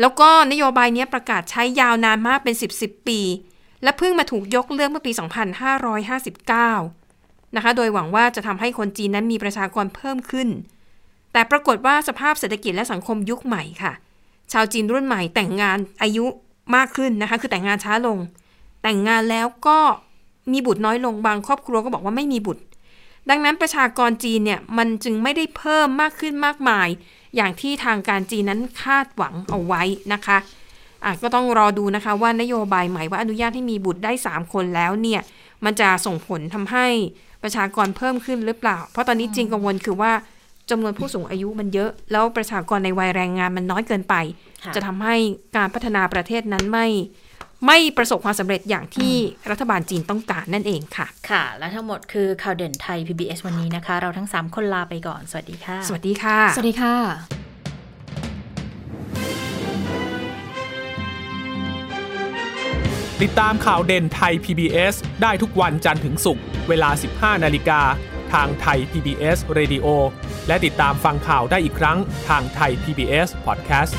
แล้วก็นโยบายนี้ประกาศใช้ยาวนานมากเป็น 10 10 ปี และเพิ่งมาถูกยกเลิกเมื่อปี 2559 นะคะ โดยหวังว่าจะทำให้คนจีนนั้นมีประชากรเพิ่มขึ้น แต่ปรากฏว่าสภาพเศรษฐกิจและสังคมยุคใหม่ค่ะ ชาวจีนรุ่นใหม่แต่งงานอายุมากขึ้นนะคะ คือแต่งงานช้าลง แต่งงานแล้วก็ มีบุตรน้อยลงบางครอบครัวก็บอกว่าไม่มีบุตร ดังนั้นประชากรจีนเนี่ยมันจึงไม่ได้เพิ่มมากขึ้นมากมาย อย่างที่ทางการจีนนั้นคาดหวังเอาไว้นะคะอะก็ต้องรอดูนะคะว่านโยบายใหม่ว่าอนุญาตให้มีบุตรได้ 3 คนแล้วเนี่ยมันจะส่งผลทำให้ประชากรเพิ่มขึ้นหรือเปล่า เพราะตอนนี้จริงกังวลคือว่าจำนวนผู้สูงอายุมันเยอะ แล้วประชากรในวัยแรงงานมันน้อยเกินไปค่ะจะทำให้การพัฒนาประเทศนั้นไม่ ไม่ประสบความสำเร็จอย่างที่รัฐบาลจีนต้องการนั่นเองค่ะ ค่ะ และทั้งหมดคือข่าวเด่นไทย PBS วันนี้นะคะ เราทั้ง 3 คนลาไปก่อน สวัสดีค่ะ สวัสดีค่ะ สวัสดีค่ะ ติดตามข่าวเด่นไทย PBS ได้ทุกวันจันทร์ถึงศุกร์เวลา 15 นาฬิกาทางไทย PBS Radio และติดตามฟังข่าวได้อีกครั้งทางไทย PBS Podcast